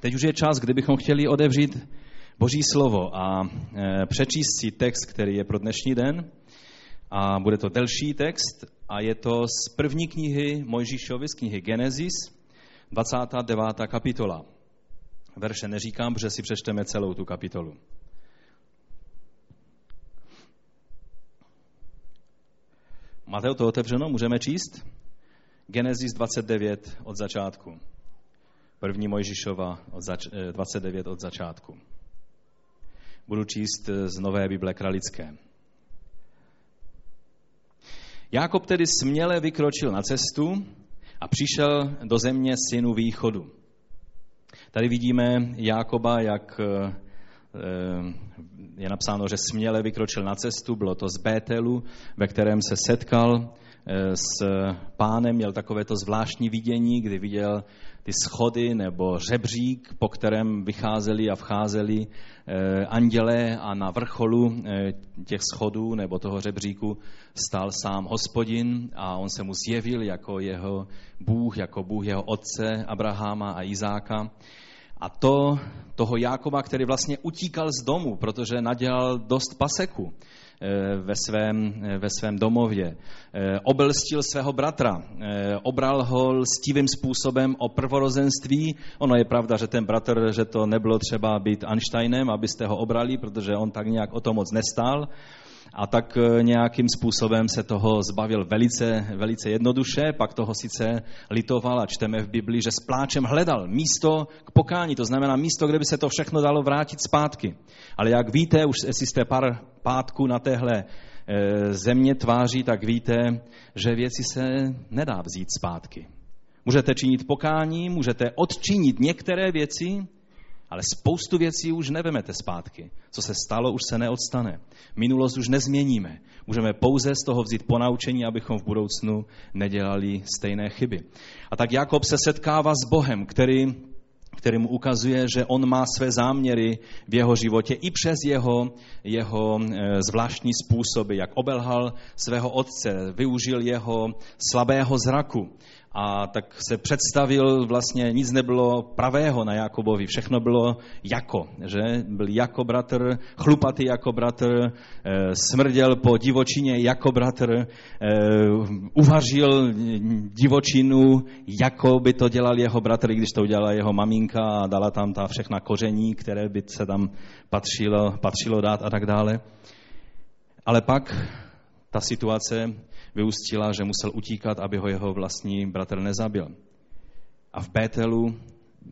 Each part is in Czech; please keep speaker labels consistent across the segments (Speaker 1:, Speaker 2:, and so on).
Speaker 1: Teď už je čas, kdybychom chtěli odevřít Boží slovo a e, přečíst si text, který je pro dnešní den. A bude to delší text a je to z první knihy Mojžíšovy, z knihy Genesis, 29. kapitola. Verše neříkám, protože si přečteme celou tu kapitolu. Máte to otevřeno? Můžeme číst? Genesis 29 od začátku. První Mojžišova od zač- 29 od začátku. Budu číst z Nové Bible Kralické. Jákob tedy směle vykročil na cestu a přišel do země synu východu. Tady vidíme Jákoba, jak eh, je napsáno, že směle vykročil na cestu, bylo to z Bételu, ve kterém se setkal eh, s pánem, měl takovéto zvláštní vidění, kdy viděl ty schody nebo řebřík, po kterém vycházeli a vcházeli eh, andělé a na vrcholu eh, těch schodů nebo toho řebříku stál sám hospodin a on se mu zjevil jako jeho Bůh, jako Bůh jeho otce Abraháma a Izáka. A to toho Jákoba, který vlastně utíkal z domu, protože nadělal dost paseku eh, ve svém, eh, ve svém domově. Eh, obelstil svého bratra, obral ho lstivým způsobem o prvorozenství. Ono je pravda, že ten bratr, že to nebylo třeba být Einsteinem, abyste ho obrali, protože on tak nějak o to moc nestál a tak e, nějakým způsobem se toho zbavil velice, velice jednoduše, pak toho sice litoval a čteme v Biblii, že s pláčem hledal místo k pokání, to znamená místo, kde by se to všechno dalo vrátit zpátky. Ale jak víte, už jestli jste pár pátků na téhle e, země tváří, tak víte, že věci se nedá vzít zpátky. Můžete činit pokání, můžete odčinit některé věci, ale spoustu věcí už nevemete zpátky. Co se stalo, už se neodstane. Minulost už nezměníme. Můžeme pouze z toho vzít ponaučení, abychom v budoucnu nedělali stejné chyby. A tak Jakob se setkává s Bohem, který, který mu ukazuje, že on má své záměry v jeho životě i přes jeho, jeho eh, zvláštní způsoby, jak obelhal svého otce, využil jeho slabého zraku a tak se představil, vlastně nic nebylo pravého na Jakobovi, všechno bylo jako, že? Byl jako bratr, chlupatý jako bratr, eh, smrděl po divočině jako bratr, eh, uvařil divočinu, jako by to dělal jeho bratr, když to udělala jeho maminka a dala tam ta všechna koření, které by se tam patřilo, patřilo dát a tak dále. Ale pak ta situace vyústila, že musel utíkat, aby ho jeho vlastní bratr nezabil. A v Bételu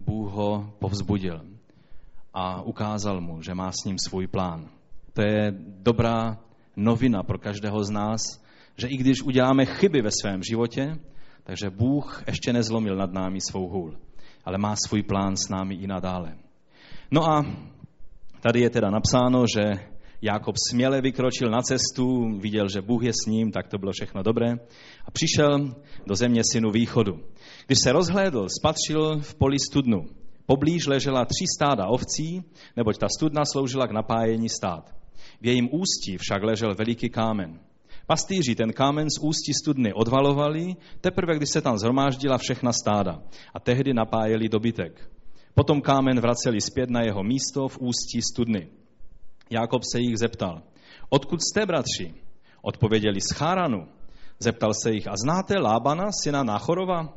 Speaker 1: Bůh ho povzbudil a ukázal mu, že má s ním svůj plán. To je dobrá novina pro každého z nás, že i když uděláme chyby ve svém životě, takže Bůh ještě nezlomil nad námi svou hůl, ale má svůj plán s námi i nadále. No a tady je teda napsáno, že Jakob směle vykročil na cestu, viděl, že Bůh je s ním, tak to bylo všechno dobré. A přišel do země synu východu. Když se rozhlédl, spatřil v poli studnu. Poblíž ležela tři stáda ovcí, neboť ta studna sloužila k napájení stád. V jejím ústí však ležel veliký kámen. Pastýři ten kámen z ústí studny odvalovali, teprve když se tam zhromáždila všechna stáda a tehdy napájeli dobytek. Potom kámen vraceli zpět na jeho místo v ústí studny. Jakob se jich zeptal, odkud jste, bratři? Odpověděli z Cháranu. Zeptal se jich, a znáte Lábana, syna Nachorova?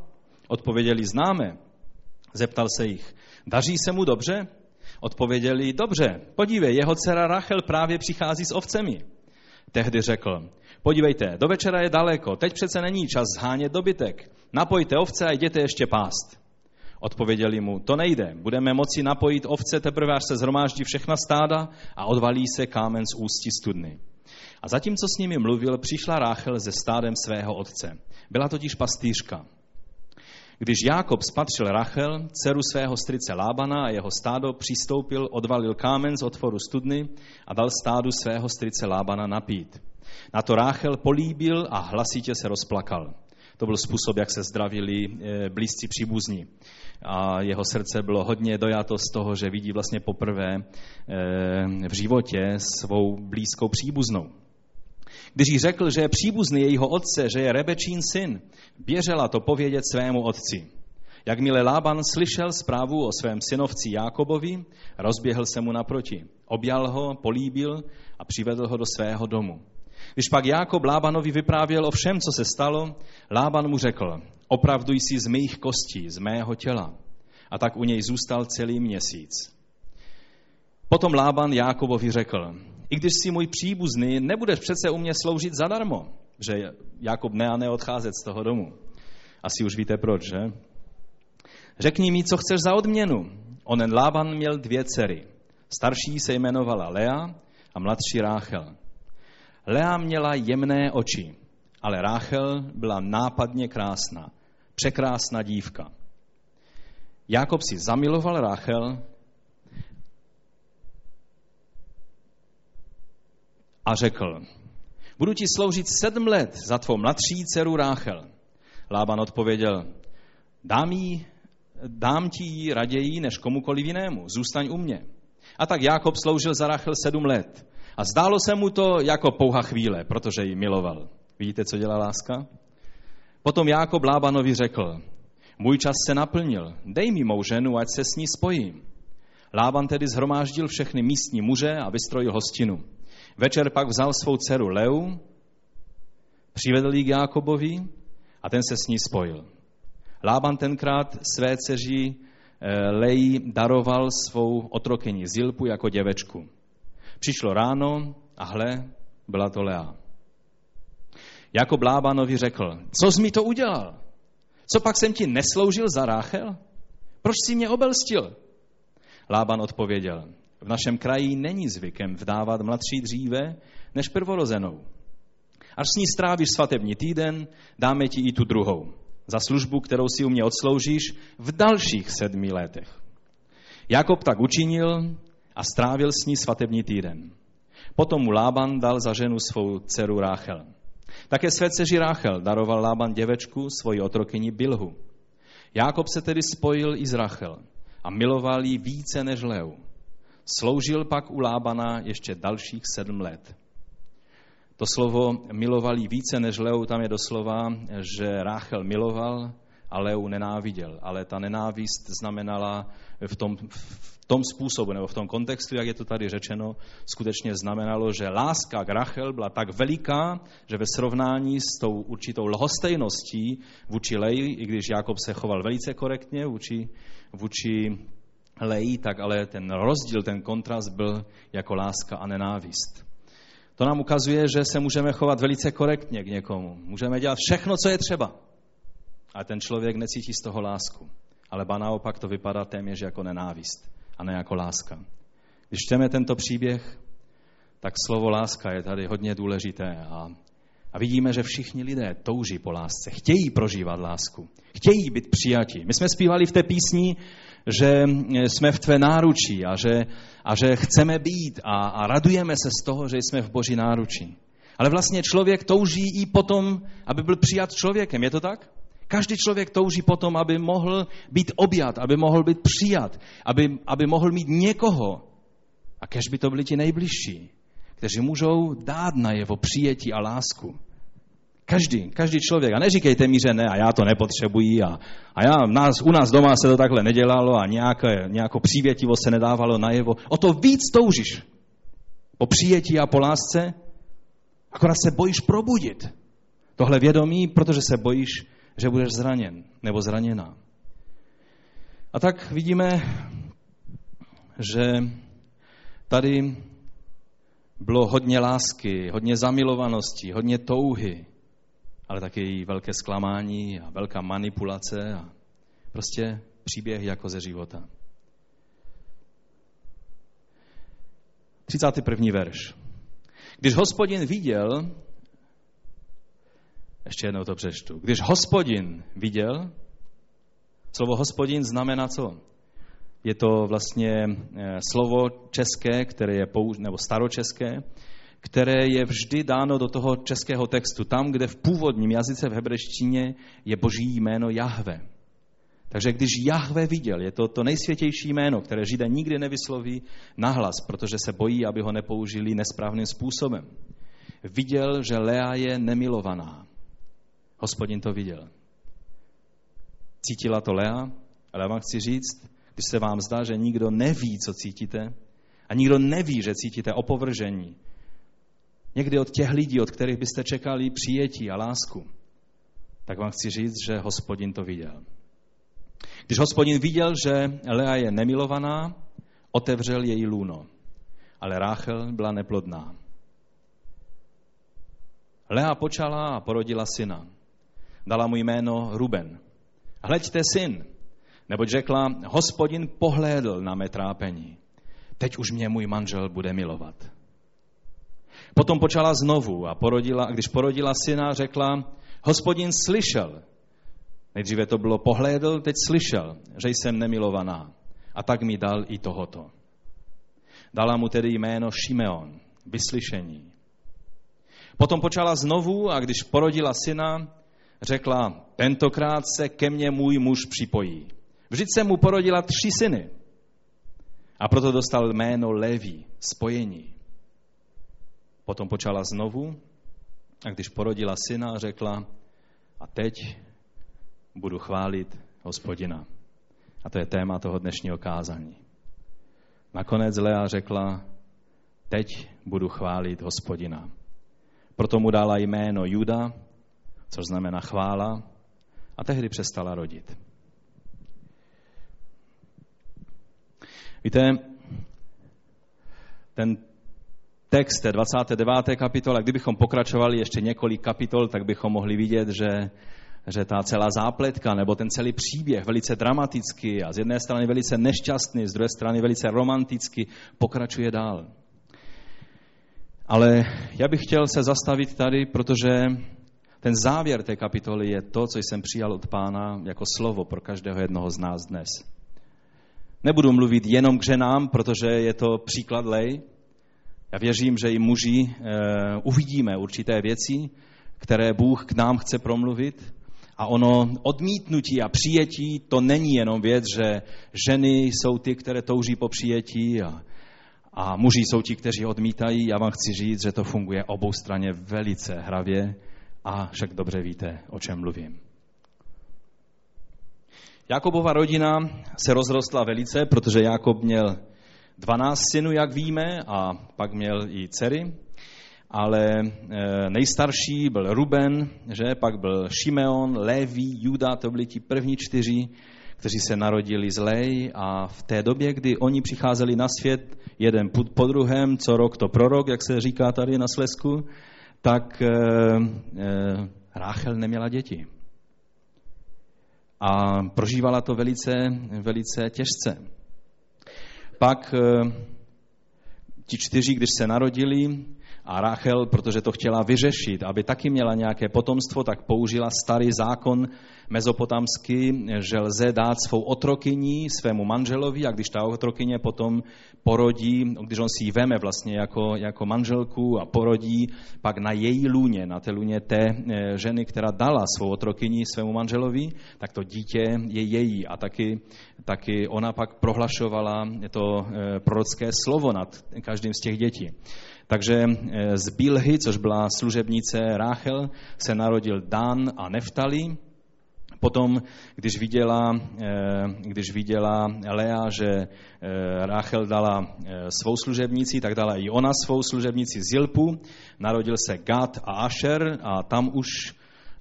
Speaker 1: Odpověděli, známe. Zeptal se jich, daří se mu dobře? Odpověděli, dobře, podívej, jeho dcera Rachel právě přichází s ovcemi. Tehdy řekl, podívejte, do večera je daleko, teď přece není čas zhánět dobytek. Napojte ovce a jděte ještě pást. Odpověděli mu, to nejde, budeme moci napojit ovce teprve, až se zhromáždí všechna stáda a odvalí se kámen z ústí studny. A zatímco s nimi mluvil, přišla Ráchel ze stádem svého otce. Byla totiž pastýřka. Když Jákob spatřil Rachel, dceru svého strice Lábana a jeho stádo, přistoupil, odvalil kámen z otvoru studny a dal stádu svého strice Lábana napít. Na to Ráchel políbil a hlasitě se rozplakal. To byl způsob, jak se zdravili eh, blízcí příbuzní a jeho srdce bylo hodně dojato z toho, že vidí vlastně poprvé eh, v životě svou blízkou příbuznou. Když jí řekl, že je příbuzný jejího otce, že je Rebečín syn, běžela to povědět svému otci. Jakmile Lában slyšel zprávu o svém synovci Jákobovi, rozběhl se mu naproti. Objal ho, políbil a přivedl ho do svého domu. Když pak Jákob Lábanovi vyprávěl o všem, co se stalo, Lában mu řekl, opravdu jsi z mých kostí, z mého těla. A tak u něj zůstal celý měsíc. Potom Lában Jákobovi řekl, i když si můj příbuzný, nebudeš přece u mě sloužit zadarmo, že Jakob ne a ne odcházet z toho domu. Asi už víte proč, že? Řekni mi, co chceš za odměnu. Onen Lában měl dvě dcery. Starší se jmenovala Lea a mladší Ráchel. Lea měla jemné oči, ale Ráchel byla nápadně krásná, překrásná dívka. Jákob si zamiloval Ráchel a řekl, budu ti sloužit sedm let za tvou mladší dceru Ráchel. Lában odpověděl, dám, jí, dám ti ji raději než komukoliv jinému, zůstaň u mě. A tak Jákob sloužil za Rachel sedm let. A zdálo se mu to jako pouha chvíle, protože ji miloval. Vidíte, co dělá láska? Potom Jákob Lábanovi řekl, můj čas se naplnil, dej mi mou ženu, ať se s ní spojím. Lában tedy zhromáždil všechny místní muže a vystrojil hostinu. Večer pak vzal svou dceru Leu, přivedl ji k Jákobovi a ten se s ní spojil. Lában tenkrát své dceři eh, Leji daroval svou otrokyni Zilpu jako děvečku. Přišlo ráno a hle, byla to Lea. Jakob Lábanovi řekl, co jsi mi to udělal? Co pak jsem ti nesloužil za Ráchel? Proč jsi mě obelstil? Lában odpověděl, v našem kraji není zvykem vdávat mladší dříve než prvorozenou. Až s ní strávíš svatební týden, dáme ti i tu druhou. Za službu, kterou si u mě odsloužíš v dalších sedmi letech. Jakob tak učinil a strávil s ní svatební týden. Potom mu Lában dal za ženu svou dceru Ráchel. Také své dceři Ráchel daroval Lában děvečku, svoji otrokyni Bilhu. Jákob se tedy spojil i s Rachel a miloval ji více než Leu. Sloužil pak u Lábana ještě dalších sedm let. To slovo milovali více než Leu, tam je doslova, že Ráchel miloval a Leu nenáviděl. Ale ta nenávist znamenala v tom, v tom způsobu nebo v tom kontextu, jak je to tady řečeno, skutečně znamenalo, že láska k Rachel byla tak veliká, že ve srovnání s tou určitou lhostejností vůči Leji, i když Jakob se choval velice korektně vůči, vůči Leji, tak ale ten rozdíl, ten kontrast byl jako láska a nenávist. To nám ukazuje, že se můžeme chovat velice korektně k někomu. Můžeme dělat všechno, co je třeba. Ale ten člověk necítí z toho lásku. Ale ba naopak to vypadá téměř jako nenávist a ne jako láska. Když čteme tento příběh, tak slovo láska je tady hodně důležité a, a vidíme, že všichni lidé touží po lásce, chtějí prožívat lásku, chtějí být přijati. My jsme zpívali v té písni, že jsme v tvé náručí a že, a že chceme být a, a radujeme se z toho, že jsme v boží náručí. Ale vlastně člověk touží i potom, aby byl přijat člověkem. Je to tak? Každý člověk touží potom, aby mohl být objat, aby mohl být přijat, aby, aby mohl mít někoho. A kež by to byli ti nejbližší, kteří můžou dát na jeho přijetí a lásku. Každý, každý člověk. A neříkejte mi, že ne, a já to nepotřebuji. A, a já, nás, u nás doma se to takhle nedělalo a nějaké, nějakou přívětivo se nedávalo najevo. O to víc toužíš po přijetí a po lásce, akorát se bojíš probudit tohle vědomí, protože se bojíš, že budeš zraněn nebo zraněná. A tak vidíme, že tady bylo hodně lásky, hodně zamilovanosti, hodně touhy, ale také i velké zklamání a velká manipulace a prostě příběh jako ze života. 31. verš. Když hospodin viděl, ještě jednou to přečtu. Když hospodin viděl, slovo hospodin znamená co? Je to vlastně eh, slovo české, které je použ- nebo staročeské, které je vždy dáno do toho českého textu, tam, kde v původním jazyce v hebreštině je boží jméno Jahve. Takže když Jahve viděl, je to to nejsvětější jméno, které Židé nikdy nevysloví nahlas, protože se bojí, aby ho nepoužili nesprávným způsobem. Viděl, že Lea je nemilovaná. Hospodin to viděl. Cítila to Lea, ale já vám chci říct, když se vám zdá, že nikdo neví, co cítíte, a nikdo neví, že cítíte opovržení, někdy od těch lidí, od kterých byste čekali přijetí a lásku, tak vám chci říct, že hospodin to viděl. Když hospodin viděl, že Lea je nemilovaná, otevřel její lůno. Ale Ráchel byla neplodná. Lea počala a porodila syna. Dala mu jméno Ruben. Hleďte syn, neboť řekla, hospodin pohlédl na mé trápení. Teď už mě můj manžel bude milovat. Potom počala znovu a porodila, a když porodila syna, řekla, hospodin slyšel. Nejdříve to bylo pohlédl, teď slyšel, že jsem nemilovaná. A tak mi dal i tohoto. Dala mu tedy jméno Šimeon, vyslyšení. Potom počala znovu a když porodila syna, řekla, tentokrát se ke mně můj muž připojí. Vždyť se mu porodila tři syny. A proto dostal jméno Leví, spojení. Potom počala znovu a když porodila syna, řekla, a teď budu chválit hospodina. A to je téma toho dnešního kázání. Nakonec Lea řekla, teď budu chválit hospodina. Proto mu dala jméno Juda, což znamená chvála, a tehdy přestala rodit. Víte, ten text té 29. kapitola, kdybychom pokračovali ještě několik kapitol, tak bychom mohli vidět, že, že ta celá zápletka nebo ten celý příběh velice dramatický a z jedné strany velice nešťastný, z druhé strany velice romantický pokračuje dál. Ale já bych chtěl se zastavit tady, protože ten závěr té kapitoly je to, co jsem přijal od pána jako slovo pro každého jednoho z nás dnes. Nebudu mluvit jenom k ženám, protože je to příklad lej. Já věřím, že i muži e, uvidíme určité věci, které Bůh k nám chce promluvit. A ono odmítnutí a přijetí, to není jenom věc, že ženy jsou ty, které touží po přijetí a, a muži jsou ti, kteří odmítají. Já vám chci říct, že to funguje obou straně velice hravě a však dobře víte, o čem mluvím. Jakobova rodina se rozrostla velice, protože Jakob měl 12 synů, jak víme, a pak měl i dcery. Ale e, nejstarší byl Ruben, že? pak byl Šimeon, Levi, Juda, to byli ti první čtyři, kteří se narodili z Lej a v té době, kdy oni přicházeli na svět, jeden po druhém, co rok to prorok, jak se říká tady na Slesku, tak e, Ráchel neměla děti. A prožívala to velice, velice těžce. Pak e, ti čtyři, když se narodili, a Rachel, protože to chtěla vyřešit, aby taky měla nějaké potomstvo, tak použila starý zákon mezopotamský, že lze dát svou otrokyní svému manželovi a když ta otrokyně potom porodí, když on si ji veme vlastně jako, jako manželku a porodí, pak na její lůně, na té lůně té eh, ženy, která dala svou otrokyní svému manželovi, tak to dítě je její a taky, taky ona pak prohlašovala to eh, prorocké slovo nad každým z těch dětí. Takže eh, z Bilhy, což byla služebnice Ráchel, se narodil Dan a Neftali. Potom, když viděla, eh, když viděla Lea, že eh, Ráchel dala svou služebnici, tak dala i ona svou služebnici Zilpu. Narodil se Gad a Asher a tam už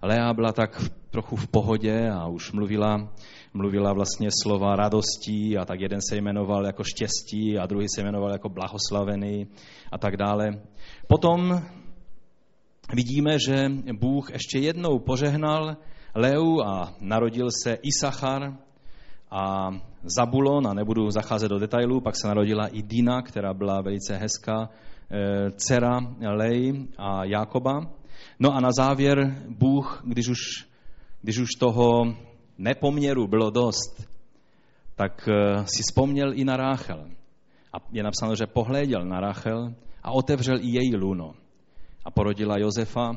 Speaker 1: Lea byla tak trochu v pohodě a už mluvila mluvila vlastně slova radostí a tak jeden se jmenoval jako štěstí a druhý se jmenoval jako blahoslavený a tak dále. Potom vidíme, že Bůh ještě jednou požehnal Leu a narodil se Isachar a Zabulon, a nebudu zacházet do detailů, pak se narodila i Dina, která byla velice hezká eh, dcera Lej a Jakoba. No a na závěr Bůh, když už, když už toho nepoměru bylo dost, tak eh, si vzpomněl i na Ráchel. A je napsáno, že pohléděl na Ráchel a otevřel i její luno. A porodila Josefa,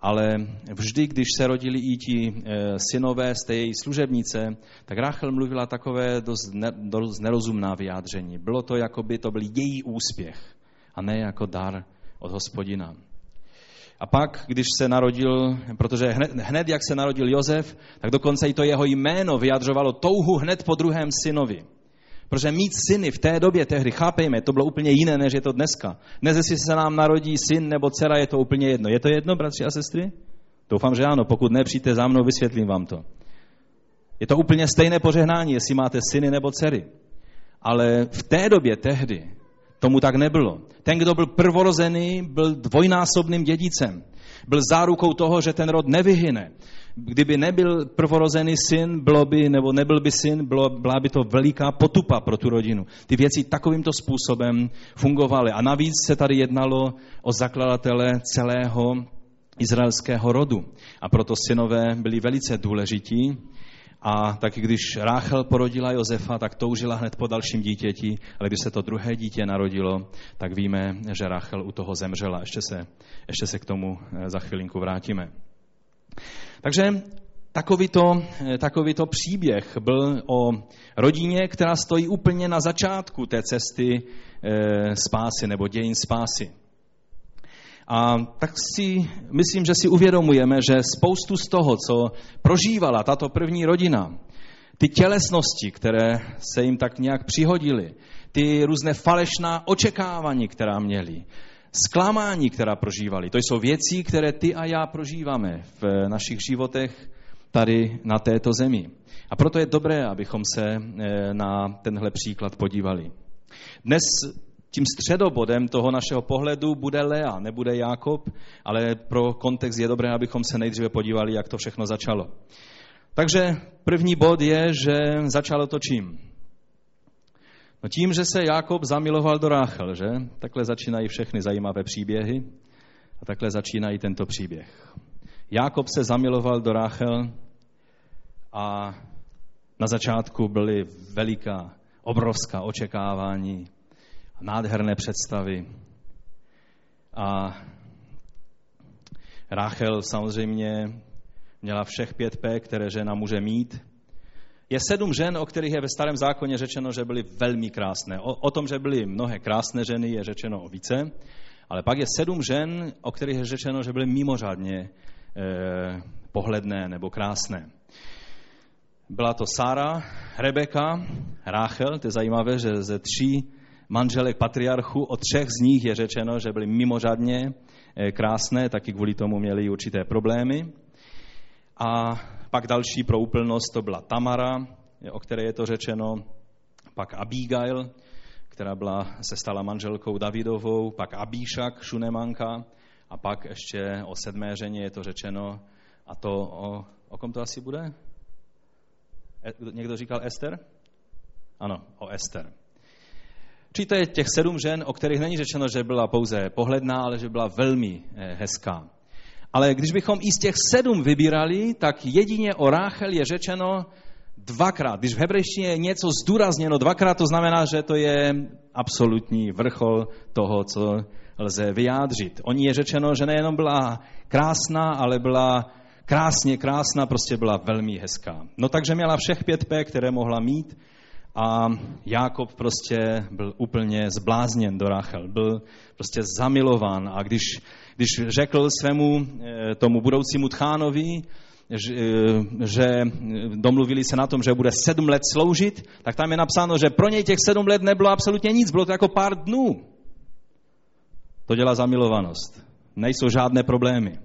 Speaker 1: ale vždy, když se rodili i ti eh, synové z té její služebnice, tak Ráchel mluvila takové dost, ne, dost nerozumná vyjádření. Bylo to, jako by to byl její úspěch a ne jako dar od hospodina. A pak, když se narodil, protože hned, hned jak se narodil Josef, tak dokonce i to jeho jméno vyjadřovalo touhu hned po druhém synovi. Protože mít syny v té době, tehdy, chápejme, to bylo úplně jiné, než je to dneska. Dnes, jestli se nám narodí syn nebo dcera, je to úplně jedno. Je to jedno, bratři a sestry? Doufám, že ano. Pokud ne, přijďte za mnou, vysvětlím vám to. Je to úplně stejné požehnání, jestli máte syny nebo dcery. Ale v té době, tehdy, tomu tak nebylo. Ten, kdo byl prvorozený, byl dvojnásobným dědicem. Byl zárukou toho, že ten rod nevyhyne. Kdyby nebyl prvorozený syn, bylo by, nebo nebyl by syn, bylo, byla by to veliká potupa pro tu rodinu. Ty věci takovýmto způsobem fungovaly. A navíc se tady jednalo o zakladatele celého izraelského rodu. A proto synové byli velice důležití. A tak když Ráchel porodila Josefa, tak toužila hned po dalším dítěti, ale když se to druhé dítě narodilo, tak víme, že Ráchel u toho zemřela. Ještě se, ještě se k tomu eh, za chvilinku vrátíme. Takže takovýto, eh, takovýto příběh byl o rodině, která stojí úplně na začátku té cesty e, spásy nebo dějin spásy. A tak si myslím, že si uvědomujeme, že spoustu z toho, co prožívala tato první rodina, ty tělesnosti, které se jim tak nějak přihodily, ty různé falešná očekávání, která měli, zklamání, která prožívali, to jsou věci, které ty a já prožíváme v našich životech tady na této zemi. A proto je dobré, abychom se eh, na tenhle příklad podívali. Dnes tím středobodem toho našeho pohledu bude Lea, nebude Jákob, ale pro kontext je dobré, abychom se nejdříve podívali, jak to všechno začalo. Takže první bod je, že začalo to čím? No tím, že se Jákob zamiloval do Ráchel, že? Takhle začínají všechny zajímavé příběhy a takhle začínají tento příběh. Jákob se zamiloval do Ráchel a na začátku byly veliká, obrovská očekávání, nádherné představy. A Ráchel samozřejmě měla všech pět P, které žena může mít. Je sedm žen, o kterých je ve starém zákoně řečeno, že byly velmi krásné. O, o tom, že byly mnohé krásné ženy, je řečeno o více. Ale pak je sedm žen, o kterých je řečeno, že byly mimořádně e, pohledné nebo krásné. Byla to Sára, Rebeka, Ráchel, to je zajímavé, že ze tří manželek patriarchu, o třech z nich je řečeno, že byly mimořádně eh, krásné, taky kvůli tomu měli určité problémy. A pak další pro úplnost to byla Tamara, o které je to řečeno, pak Abigail, která byla, se stala manželkou Davidovou, pak Abíšak, Šunemanka, a pak ještě o sedmé ženě je to řečeno, a to o, o kom to asi bude? E, někdo říkal Ester? Ano, o Ester. Je těch sedm žen, o kterých není řečeno, že byla pouze pohledná, ale že byla velmi eh, hezká. Ale když bychom i z těch sedm vybírali, tak jedině o Ráchel je řečeno dvakrát. Když v hebrejštině je něco zdůrazněno dvakrát, to znamená, že to je absolutní vrchol toho, co lze vyjádřit. Oni je řečeno, že nejenom byla krásná, ale byla krásně krásná, prostě byla velmi hezká. No takže měla všech pět P, které mohla mít, a Jákob prostě byl úplně zblázněn do Rachel, byl prostě zamilován a když, když řekl svému eh, tomu budoucímu tchánovi, že, eh, že domluvili se na tom, že bude sedm let sloužit, tak tam je napsáno, že pro něj těch sedm let nebylo absolutně nic, bylo to jako pár dnů. To dělá zamilovanost. Nejsou žádné problémy.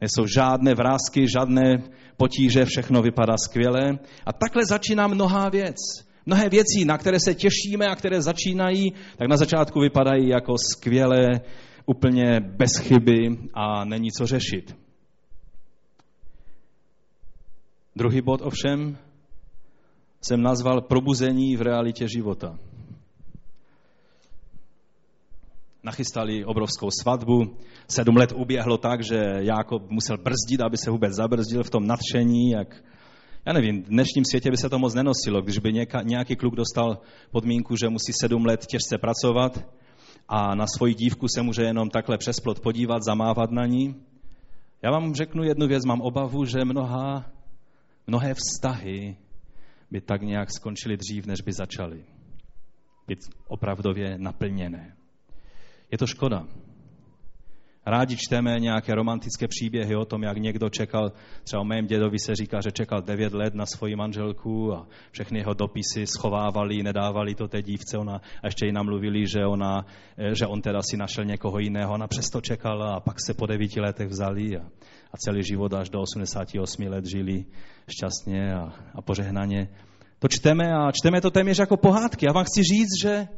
Speaker 1: Nejsou žádné vrázky, žádné potíže, všechno vypadá skvěle. A takhle začíná mnohá věc. Mnohé věci, na které se těšíme a které začínají, tak na začátku vypadají jako skvělé, úplně bez chyby a není co řešit. Druhý bod ovšem jsem nazval probuzení v realitě života. Nachystali obrovskou svatbu. Sedm let uběhlo tak, že Jákob musel brzdit, aby se vůbec zabrzdil v tom nadšení, jak já nevím, v dnešním světě by se to moc nenosilo, když by nějaký kluk dostal podmínku, že musí sedm let těžce pracovat a na svoji dívku se může jenom takhle přes plot podívat, zamávat na ní. Já vám řeknu jednu věc, mám obavu, že mnoha, mnohé vztahy by tak nějak skončily dřív, než by začaly. Být opravdově naplněné. Je to škoda. Rádi čteme nějaké romantické příběhy o tom, jak někdo čekal, třeba o mém dědovi se říká, že čekal 9 let na svoji manželku a všechny jeho dopisy schovávali, nedávali to té dívce ona, a ještě jí namluvili, že, ona, eh, že on teda si našel někoho jiného. Ona přesto čekala a pak se po devíti letech vzali a, a celý život až do 88 let žili šťastně a, a požehnaně. To čteme a čteme to téměř jako pohádky. Já vám chci říct, že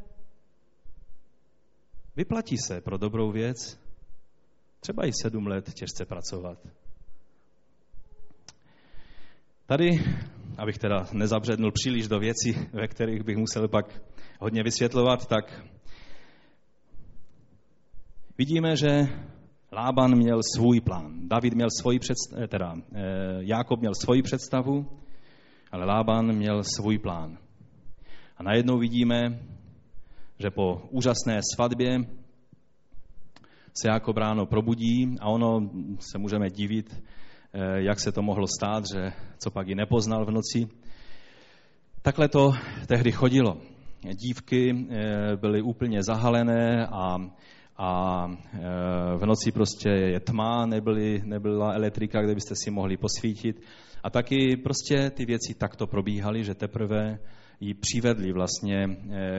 Speaker 1: vyplatí se pro dobrou věc třeba i sedm let těžce pracovat. Tady, abych teda nezabřednul příliš do věcí, ve kterých bych musel pak hodně vysvětlovat, tak vidíme, že Lában měl svůj plán. David měl svoji představu, teda eh, Jákob měl svoji představu, ale Lában měl svůj plán. A najednou vidíme, že po úžasné svatbě se jako bráno probudí a ono se můžeme divit, eh, jak se to mohlo stát, že co pak ji nepoznal v noci. Takhle to tehdy chodilo. Dívky eh, byly úplně zahalené a, a eh, v noci prostě je tma, nebyly, nebyla elektrika, kde byste si mohli posvítit. A taky prostě ty věci takto probíhaly, že teprve ji přivedli vlastně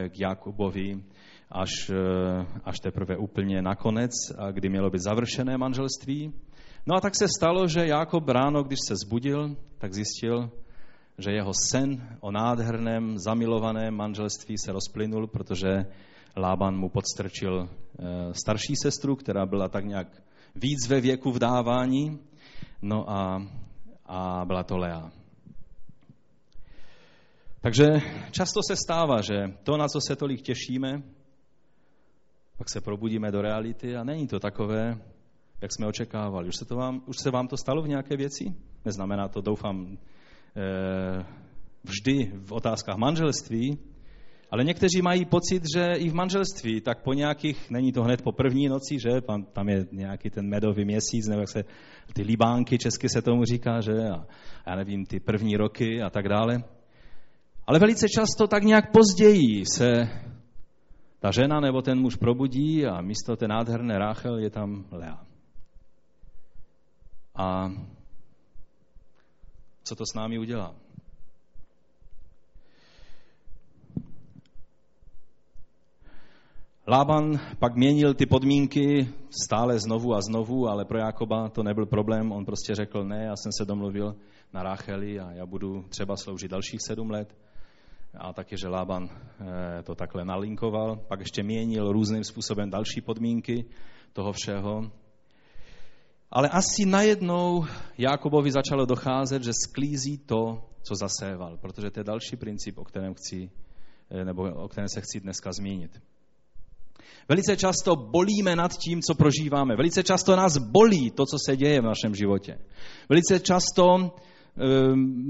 Speaker 1: k Jakubovi až, eh, až teprve úplně nakonec, kdy mělo být završené manželství. No a tak se stalo, že Jákob ráno, když se zbudil, tak zjistil, že jeho sen o nádherném, zamilovaném manželství se rozplynul, protože Lában mu podstrčil eh, starší sestru, která byla tak nějak víc ve věku vdávání, no a, a byla to Lea. Takže často se stává, že to, na co se tolik těšíme, pak se probudíme do reality a není to takové, jak jsme očekávali. Už se, to vám, už se vám to stalo v nějaké věci? Neznamená to, doufám, eh, vždy v otázkách manželství, ale někteří mají pocit, že i v manželství, tak po nějakých, není to hned po první noci, že tam je nějaký ten medový měsíc, nebo jak se, ty libánky česky se tomu říká, že a, a já nevím, ty první roky a tak dále. Ale velice často tak nějak později se ta žena nebo ten muž probudí a místo té nádherné Ráchel je tam Lea. A co to s námi udělá? Lában pak měnil ty podmínky stále znovu a znovu, ale pro Jakoba to nebyl problém. On prostě řekl, ne, já jsem se domluvil na Rácheli a já budu třeba sloužit dalších sedm let a taky, že Lában eh, to takhle nalinkoval, pak ještě měnil různým způsobem další podmínky toho všeho. Ale asi najednou Jakobovi začalo docházet, že sklízí to, co zaséval, protože to je další princip, o kterém, chci, eh, nebo o kterém se chci dneska zmínit. Velice často bolíme nad tím, co prožíváme. Velice často nás bolí to, co se děje v našem životě. Velice často um,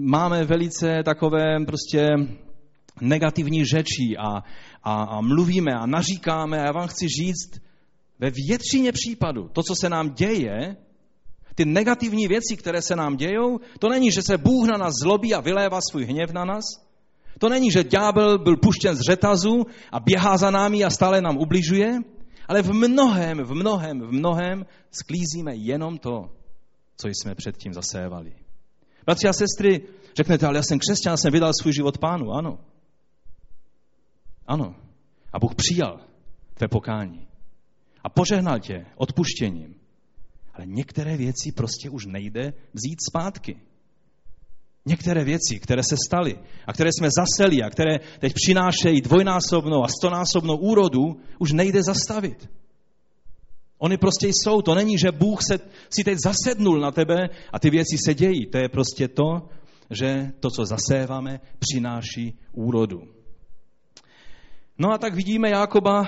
Speaker 1: máme velice takové prostě negativní řečí a, a, a mluvíme a naříkáme. A já vám chci říct, ve většině případů to, co se nám děje, ty negativní věci, které se nám dějou, to není, že se Bůh na nás zlobí a vylévá svůj hněv na nás. To není, že ďábel byl puštěn z řetazu a běhá za námi a stále nám ubližuje, ale v mnohem, v mnohem, v mnohem sklízíme jenom to, co jsme předtím zasévali. Bratři a sestry, řeknete, ale já jsem křesťan, jsem vydal svůj život pánu, ano. Ano. A Bůh přijal tvé pokání. A požehnal tě odpuštěním. Ale některé věci prostě už nejde vzít zpátky. Některé věci, které se staly a které jsme zaseli a které teď přinášejí dvojnásobnou a stonásobnou úrodu, už nejde zastavit. Oni prostě jsou. To není, že Bůh se, si teď zasednul na tebe a ty věci se dějí. To je prostě to, že to, co zaséváme, přináší úrodu. No a tak vidíme Jákoba,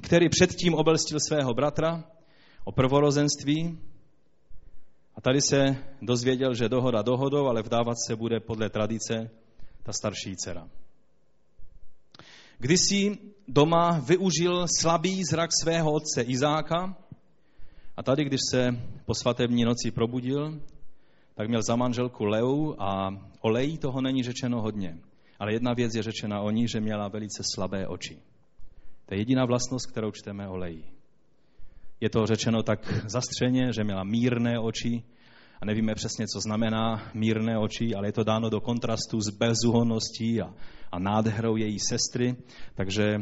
Speaker 1: který předtím obelstil svého bratra o prvorozenství. A tady se dozvěděl, že dohoda dohodou, ale vdávat se bude podle tradice ta starší dcera. Kdysi doma využil slabý zrak svého otce Izáka a tady, když se po svatební noci probudil, tak měl za manželku Leu a o Lejí toho není řečeno hodně. Ale jedna věc je řečena o ní, že měla velice slabé oči. To je jediná vlastnost, kterou čteme o Leji. Je to řečeno tak zastřeně, že měla mírné oči a nevíme přesně, co znamená mírné oči, ale je to dáno do kontrastu s bezúhonností a, a nádherou její sestry, takže e,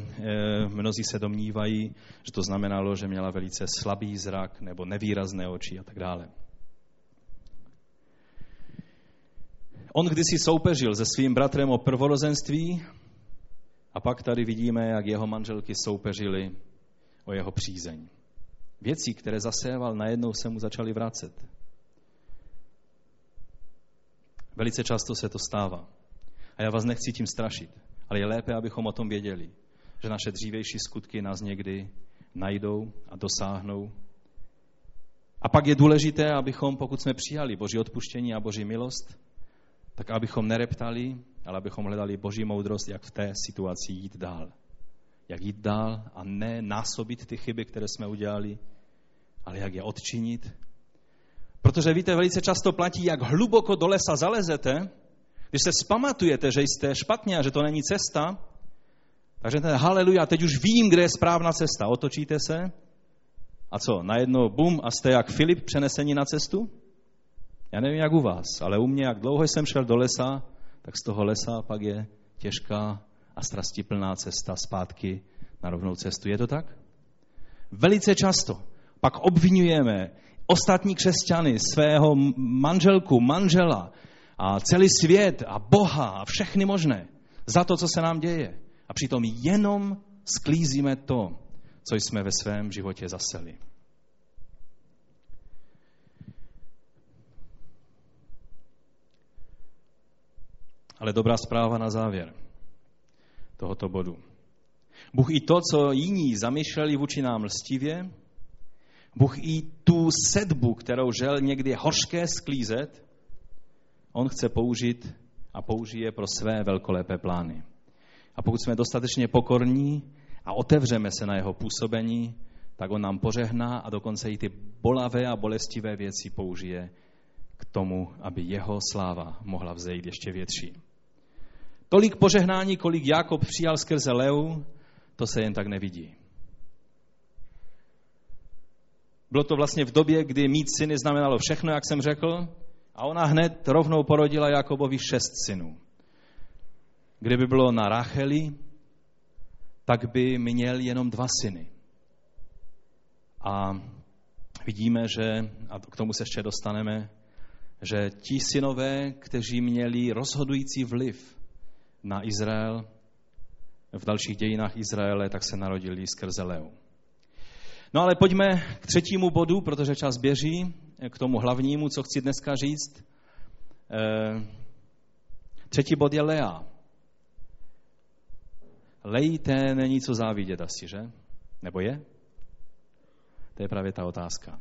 Speaker 1: mnozí se domnívají, že to znamenalo, že měla velice slabý zrak nebo nevýrazné oči a tak dále. On kdysi soupeřil se svým bratrem o prvorozenství a pak tady vidíme, jak jeho manželky soupeřily o jeho přízeň. Věcí, které zaséval, najednou se mu začaly vracet. Velice často se to stává. A já vás nechci tím strašit, ale je lépe, abychom o tom věděli, že naše dřívejší skutky nás někdy najdou a dosáhnou. A pak je důležité, abychom, pokud jsme přijali Boží odpuštění a Boží milost, tak abychom nereptali, ale abychom hledali Boží moudrost, jak v té situaci jít dál. Jak jít dál a ne násobit ty chyby, které jsme udělali, ale jak je odčinit. Protože víte, velice často platí, jak hluboko do lesa zalezete, když se spamatujete, že jste špatně a že to není cesta, takže ten haleluja, teď už vím, kde je správná cesta. Otočíte se a co, najednou bum a jste jak Filip přenesení na cestu? Já nevím, jak u vás, ale u mě, jak dlouho jsem šel do lesa, tak z toho lesa pak je těžká a strastiplná cesta zpátky na rovnou cestu. Je to tak? Velice často pak obvinujeme ostatní křesťany, svého manželku, manžela a celý svět a Boha a všechny možné za to, co se nám děje. A přitom jenom sklízíme to, co jsme ve svém životě zaseli. Ale dobrá zpráva na závěr tohoto bodu. Bůh i to, co jiní zamýšleli vůči nám lstivě, Bůh i tu sedbu, kterou žel někdy hořké sklízet, on chce použít a použije pro své velkolepé plány. A pokud jsme dostatečně pokorní a otevřeme se na jeho působení, tak on nám pořehná a dokonce i ty bolavé a bolestivé věci použije k tomu, aby jeho sláva mohla vzejít ještě větší. Tolik požehnání, kolik Jakob přijal skrze Leu, to se jen tak nevidí. Bylo to vlastně v době, kdy mít syny znamenalo všechno, jak jsem řekl, a ona hned rovnou porodila Jakobovi šest synů. Kdyby bylo na Racheli, tak by měl jenom dva syny. A vidíme, že, a k tomu se ještě dostaneme, že ti synové, kteří měli rozhodující vliv na Izrael, v dalších dějinách Izraele, tak se narodili skrze Leu. No ale pojďme k třetímu bodu, protože čas běží, k tomu hlavnímu, co chci dneska říct. Eh, třetí bod je Lea. Lejí té není co závidět asi, že? Nebo je? To je právě ta otázka.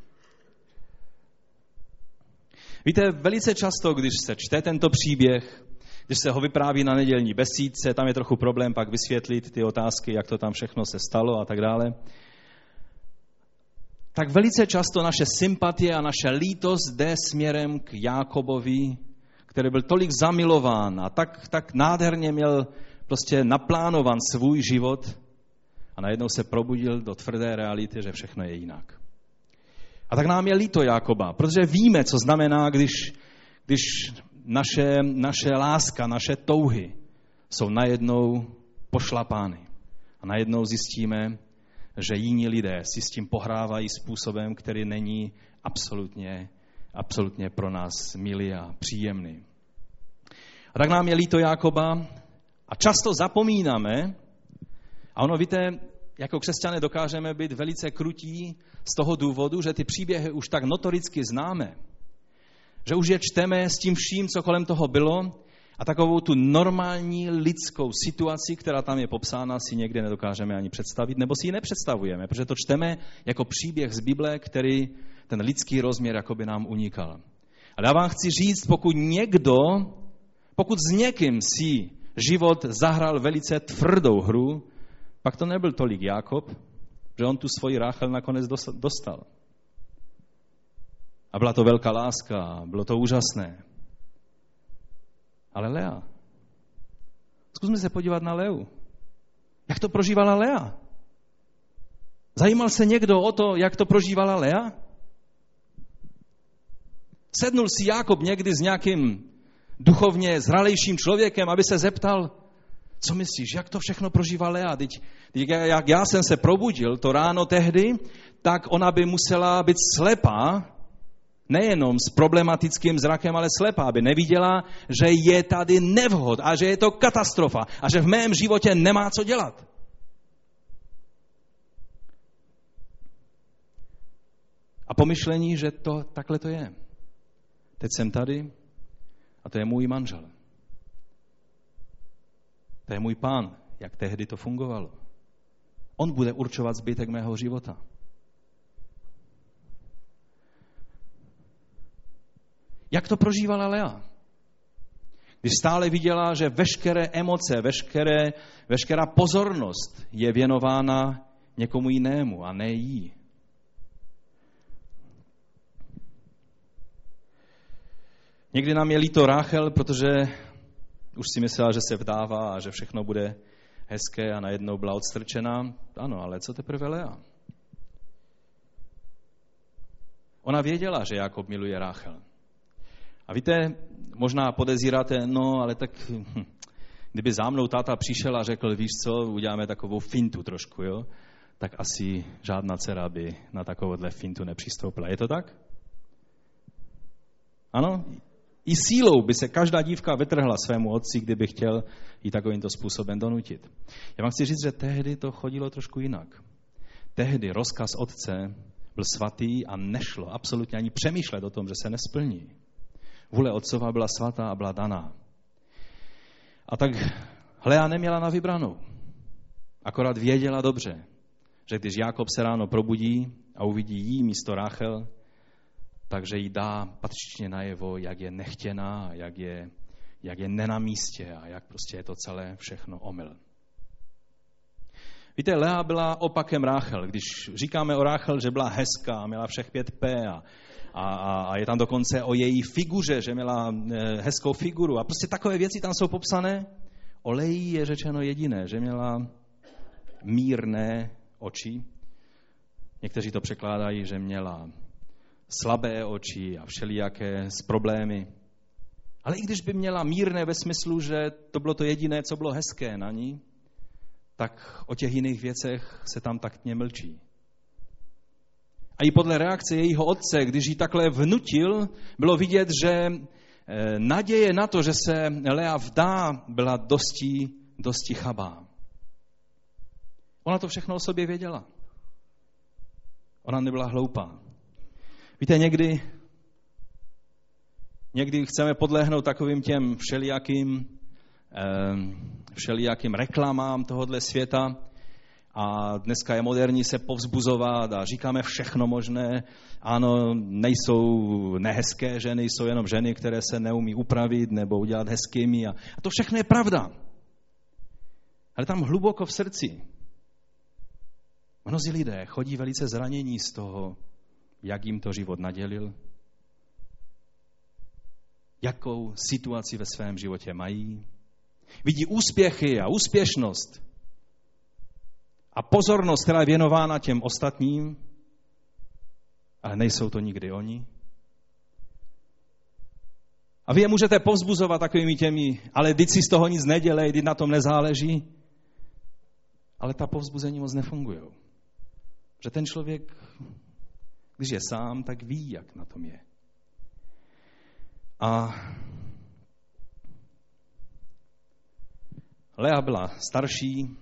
Speaker 1: Víte, velice často, když se čte tento příběh, když se ho vypráví na nedělní besídce, tam je trochu problém pak vysvětlit ty otázky, jak to tam všechno se stalo a tak dále tak velice často naše sympatie a naše lítost jde směrem k Jákobovi, který byl tolik zamilován a tak, tak nádherně měl prostě naplánovan svůj život a najednou se probudil do tvrdé reality, že všechno je jinak. A tak nám je líto Jákoba, protože víme, co znamená, když, když naše, naše láska, naše touhy jsou najednou pošlapány. A najednou zjistíme, že jiní lidé si s tím pohrávají způsobem, který není absolutně, absolutně pro nás milý a příjemný. A tak nám je líto Jákoba a často zapomínáme, a ono víte, jako křesťané dokážeme být velice krutí z toho důvodu, že ty příběhy už tak notoricky známe, že už je čteme s tím vším, co kolem toho bylo a takovou tu normální lidskou situaci, která tam je popsána, si někde nedokážeme ani představit, nebo si ji nepředstavujeme, protože to čteme jako příběh z Bible, který ten lidský rozměr jakoby nám unikal. Ale já vám chci říct, pokud někdo, pokud s někým si život zahrál velice tvrdou hru, pak to nebyl tolik Jakob, že on tu svoji Ráchel nakonec dostal. A byla to velká láska, bylo to úžasné. Ale Lea. Zkusme se podívat na Leu. Jak to prožívala Lea? Zajímal se někdo o to, jak to prožívala Lea? Sednul si Jákob někdy s nějakým duchovně zralejším člověkem, aby se zeptal, co myslíš, jak to všechno prožívá Lea? Teď, jak já jsem se probudil to ráno tehdy, tak ona by musela být slepá, nejenom s problematickým zrakem, ale slepá, aby neviděla, že je tady nevhod a že je to katastrofa a že v mém životě nemá co dělat. A pomyšlení, že to takhle to je. Teď jsem tady a to je můj manžel. To je můj pán, jak tehdy to fungovalo. On bude určovat zbytek mého života. Jak to prožívala Lea? Když stále viděla, že veškeré emoce, veškeré, veškerá pozornost je věnována někomu jinému a ne jí. Někdy nám je líto Ráchel, protože už si myslela, že se vdává a že všechno bude hezké a najednou byla odstrčená. Ano, ale co teprve Lea? Ona věděla, že Jakob miluje Ráchel. A víte, možná podezíráte, no ale tak hm, kdyby za mnou táta přišel a řekl, víš co, uděláme takovou fintu trošku, jo, tak asi žádná dcera by na takovouhle fintu nepřistoupila. Je to tak? Ano? I sílou by se každá dívka vytrhla svému otci, kdyby chtěl ji takovýmto způsobem donutit. Já vám chci říct, že tehdy to chodilo trošku jinak. Tehdy rozkaz otce byl svatý a nešlo absolutně ani přemýšlet o tom, že se nesplní. Vůle otcova byla svatá a byla daná. A tak Lea neměla na vybranou. Akorát věděla dobře, že když Jakob se ráno probudí a uvidí jí místo Rachel, takže jí dá patřičně najevo, jak je nechtěná, jak je, jak je na místě a jak prostě je to celé všechno omyl. Víte, Lea byla opakem Ráchel. Když říkáme o Ráchel, že byla hezká, měla všech pět P a, a, a je tam dokonce o její figuře, že měla eh, hezkou figuru a prostě takové věci tam jsou popsané. O Lejí je řečeno jediné, že měla mírné oči. Někteří to překládají, že měla slabé oči a všelijaké s problémy. Ale i když by měla mírné ve smyslu, že to bylo to jediné, co bylo hezké na ní, tak o těch jiných věcech se tam taktně mlčí. A i podle reakce jejího otce, když ji takhle vnutil, bylo vidět, že eh, naděje na to, že se Lea vdá, byla dosti, dosti chabá. Ona to všechno o sobě věděla. Ona nebyla hloupá. Víte, někdy, někdy chceme podlehnout takovým těm všelijakým, všelijakým reklamám tohohle světa a dneska je moderní se povzbuzovat a říkáme všechno možné. Ano, nejsou nehezké ženy, jsou jenom ženy, které se neumí upravit nebo udělat hezkými. A, a to všechno je pravda. Ale tam hluboko v srdci mnozí lidé chodí velice zranění z toho, jak jim to život nadělil, jakou situaci ve svém životě mají. Vidí úspěchy a úspěšnost a pozornost, která je věnována těm ostatním, ale nejsou to nikdy oni. A vy je můžete povzbuzovat takovými těmi, ale teď si z toho nic nedělej, teď na tom nezáleží. Ale ta povzbuzení moc nefungují. Že ten člověk když je sám, tak ví, jak na tom je. A Lea byla starší,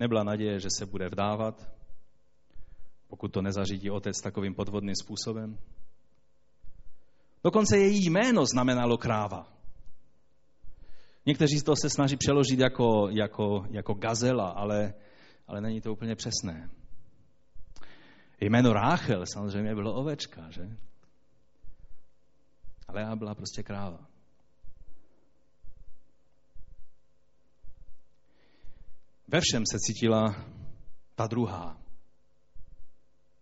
Speaker 1: nebyla naděje, že se bude vdávat, pokud to nezařídí otec takovým podvodným způsobem. Dokonce její jméno znamenalo kráva. Někteří to se snaží přeložit jako, jako, jako gazela, ale, ale není to úplně přesné. Jméno Ráchel samozřejmě bylo ovečka, že? Ale já byla prostě kráva. Ve všem se cítila ta druhá,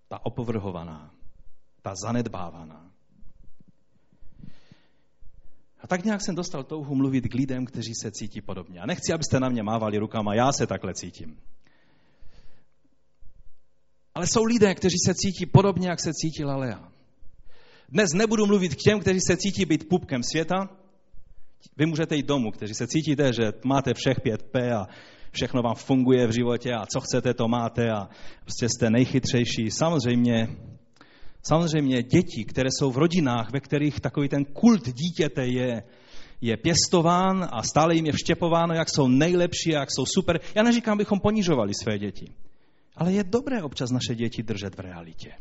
Speaker 1: ta opovrhovaná, ta zanedbávaná. A tak nějak jsem dostal touhu mluvit k lidem, kteří se cítí podobně. A nechci, abyste na mě mávali rukama, já se takhle cítím. Ale jsou lidé, kteří se cítí podobně, jak se cítila Lea. Dnes nebudu mluvit k těm, kteří se cítí být pupkem světa. Vy můžete jít domů, kteří se cítíte, že máte všech 5P a všechno vám funguje v životě a co chcete, to máte a prostě jste nejchytřejší. Samozřejmě, samozřejmě děti, které jsou v rodinách, ve kterých takový ten kult dítěte je, je pěstován a stále jim je vštěpováno, jak jsou nejlepší jak jsou super. Já neříkám, abychom ponižovali své děti. Ale je dobré občas naše děti držet v realitě.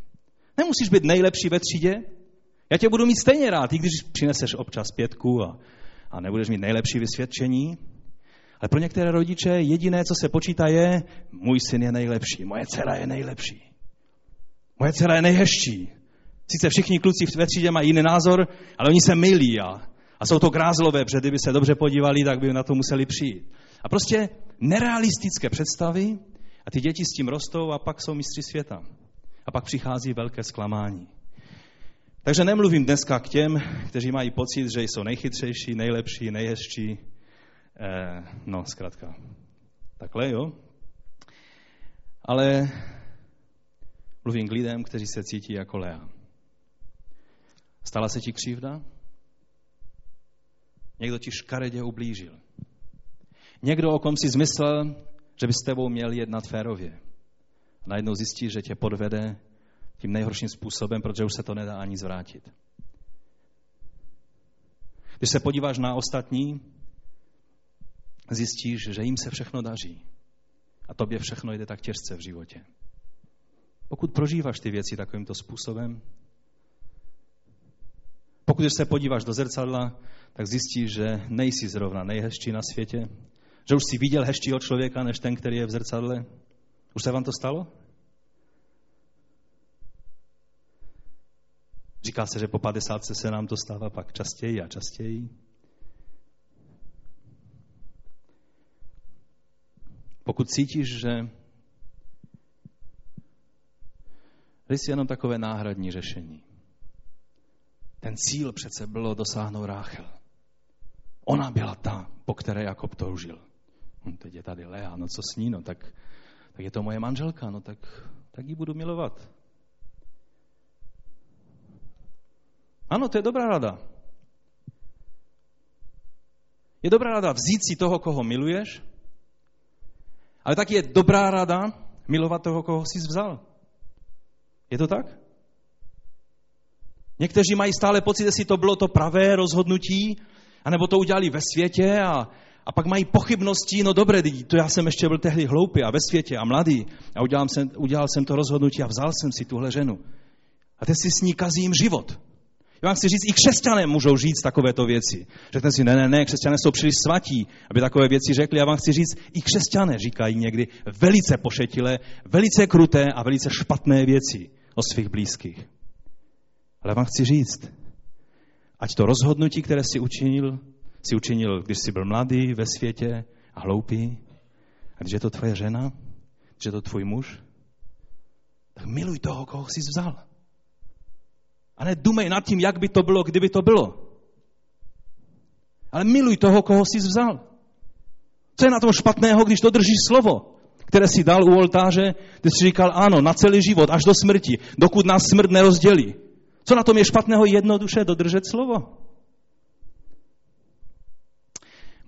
Speaker 1: Nemusíš být nejlepší ve třídě. Já tě budu mít stejně rád, i když přineseš občas pětku a, a nebudeš mít nejlepší vysvědčení. Ale pro některé rodiče jediné, co se počítá, je, můj syn je nejlepší, moje dcera je nejlepší. Moje dcera je nejhezčí. Sice všichni kluci ve třídě mají jiný názor, ale oni se milí a, a jsou to grázlové, protože kdyby se dobře podívali, tak by na to museli přijít. A prostě nerealistické představy a ty děti s tím rostou a pak jsou mistři světa. A pak přichází velké zklamání. Takže nemluvím dneska k těm, kteří mají pocit, že jsou nejchytřejší, nejlepší, nejhezčí, Eh, no, zkrátka. Takhle, jo? Ale mluvím k lidem, kteří se cítí jako Lea. Stala se ti křivda? Někdo ti škaredě ublížil. Někdo, o kom si zmyslel, že by s tebou měl jednat férově. A najednou zjistíš, že tě podvede tím nejhorším způsobem, protože už se to nedá ani zvrátit. Když se podíváš na ostatní, zjistíš, že jim se všechno daří. A tobě všechno jde tak těžce v životě. Pokud prožíváš ty věci takovýmto způsobem, pokud se podíváš do zrcadla, tak zjistíš, že nejsi zrovna nejhezčí na světě, že už si viděl hezčího člověka, než ten, který je v zrcadle. Už se vám to stalo? Říká se, že po 50 se nám to stává pak častěji a častěji. Pokud cítíš, že jsi jenom takové náhradní řešení. Ten cíl přece bylo dosáhnout Ráchel. Ona byla ta, po které Jakob toužil. Teď je tady Lea, no co s ní, no tak, tak je to moje manželka, no tak, tak ji budu milovat. Ano, to je dobrá rada. Je dobrá rada vzít si toho, koho miluješ, ale tak je dobrá rada milovat toho, koho jsi vzal. Je to tak? Někteří mají stále pocit, jestli to bylo to pravé rozhodnutí, anebo to udělali ve světě a, a pak mají pochybnosti, no dobré, to já jsem ještě byl tehdy hloupý a ve světě a mladý a udělal jsem, udělal jsem to rozhodnutí a vzal jsem si tuhle ženu. A teď si s ní kazím život. Já vám chci říct, i křesťané můžou říct takovéto věci. Řekne si, ne, ne, ne, křesťané jsou příliš svatí, aby takové věci řekli. Já vám chci říct, i křesťané říkají někdy velice pošetilé, velice kruté a velice špatné věci o svých blízkých. Ale vám chci říct, ať to rozhodnutí, které si učinil, si učinil, když jsi byl mladý ve světě a hloupý, a když je to tvoje žena, když je to tvůj muž, tak miluj toho, koho jsi vzal. A ne dumej nad tím, jak by to bylo, kdyby to bylo. Ale miluj toho, koho jsi vzal. Co je na tom špatného, když to držíš slovo, které si dal u oltáře, kde jsi říkal ano, na celý život, až do smrti, dokud nás smrt nerozdělí. Co na tom je špatného jednoduše dodržet slovo?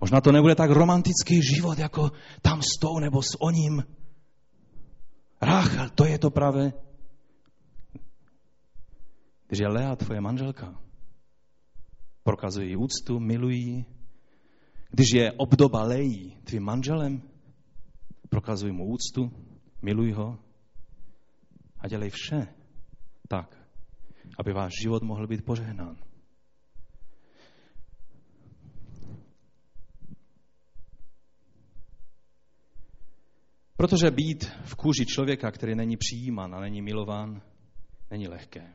Speaker 1: Možná to nebude tak romantický život, jako tam s tou nebo s oním. Ráchel, to je to pravé. Když je Lea tvoje manželka, prokazují úctu, milují. Když je obdoba Lejí tvým manželem, prokazuj mu úctu, miluj ho a dělej vše tak, aby váš život mohl být požehnán. Protože být v kůži člověka, který není přijímán a není milován, není lehké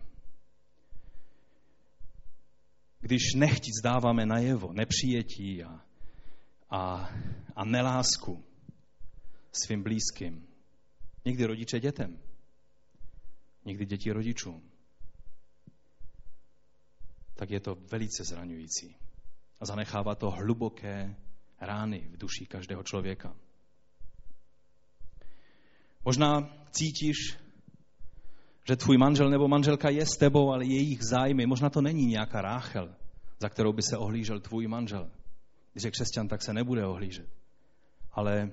Speaker 1: když nechtíc dáváme najevo nepřijetí a, a, a nelásku svým blízkým. Někdy rodiče dětem, někdy děti rodičům. Tak je to velice zraňující. A zanechává to hluboké rány v duši každého člověka. Možná cítíš, že tvůj manžel nebo manželka je s tebou, ale jejich zájmy, možná to není nějaká Ráchel, za kterou by se ohlížel tvůj manžel. Když je křesťan, tak se nebude ohlížet. Ale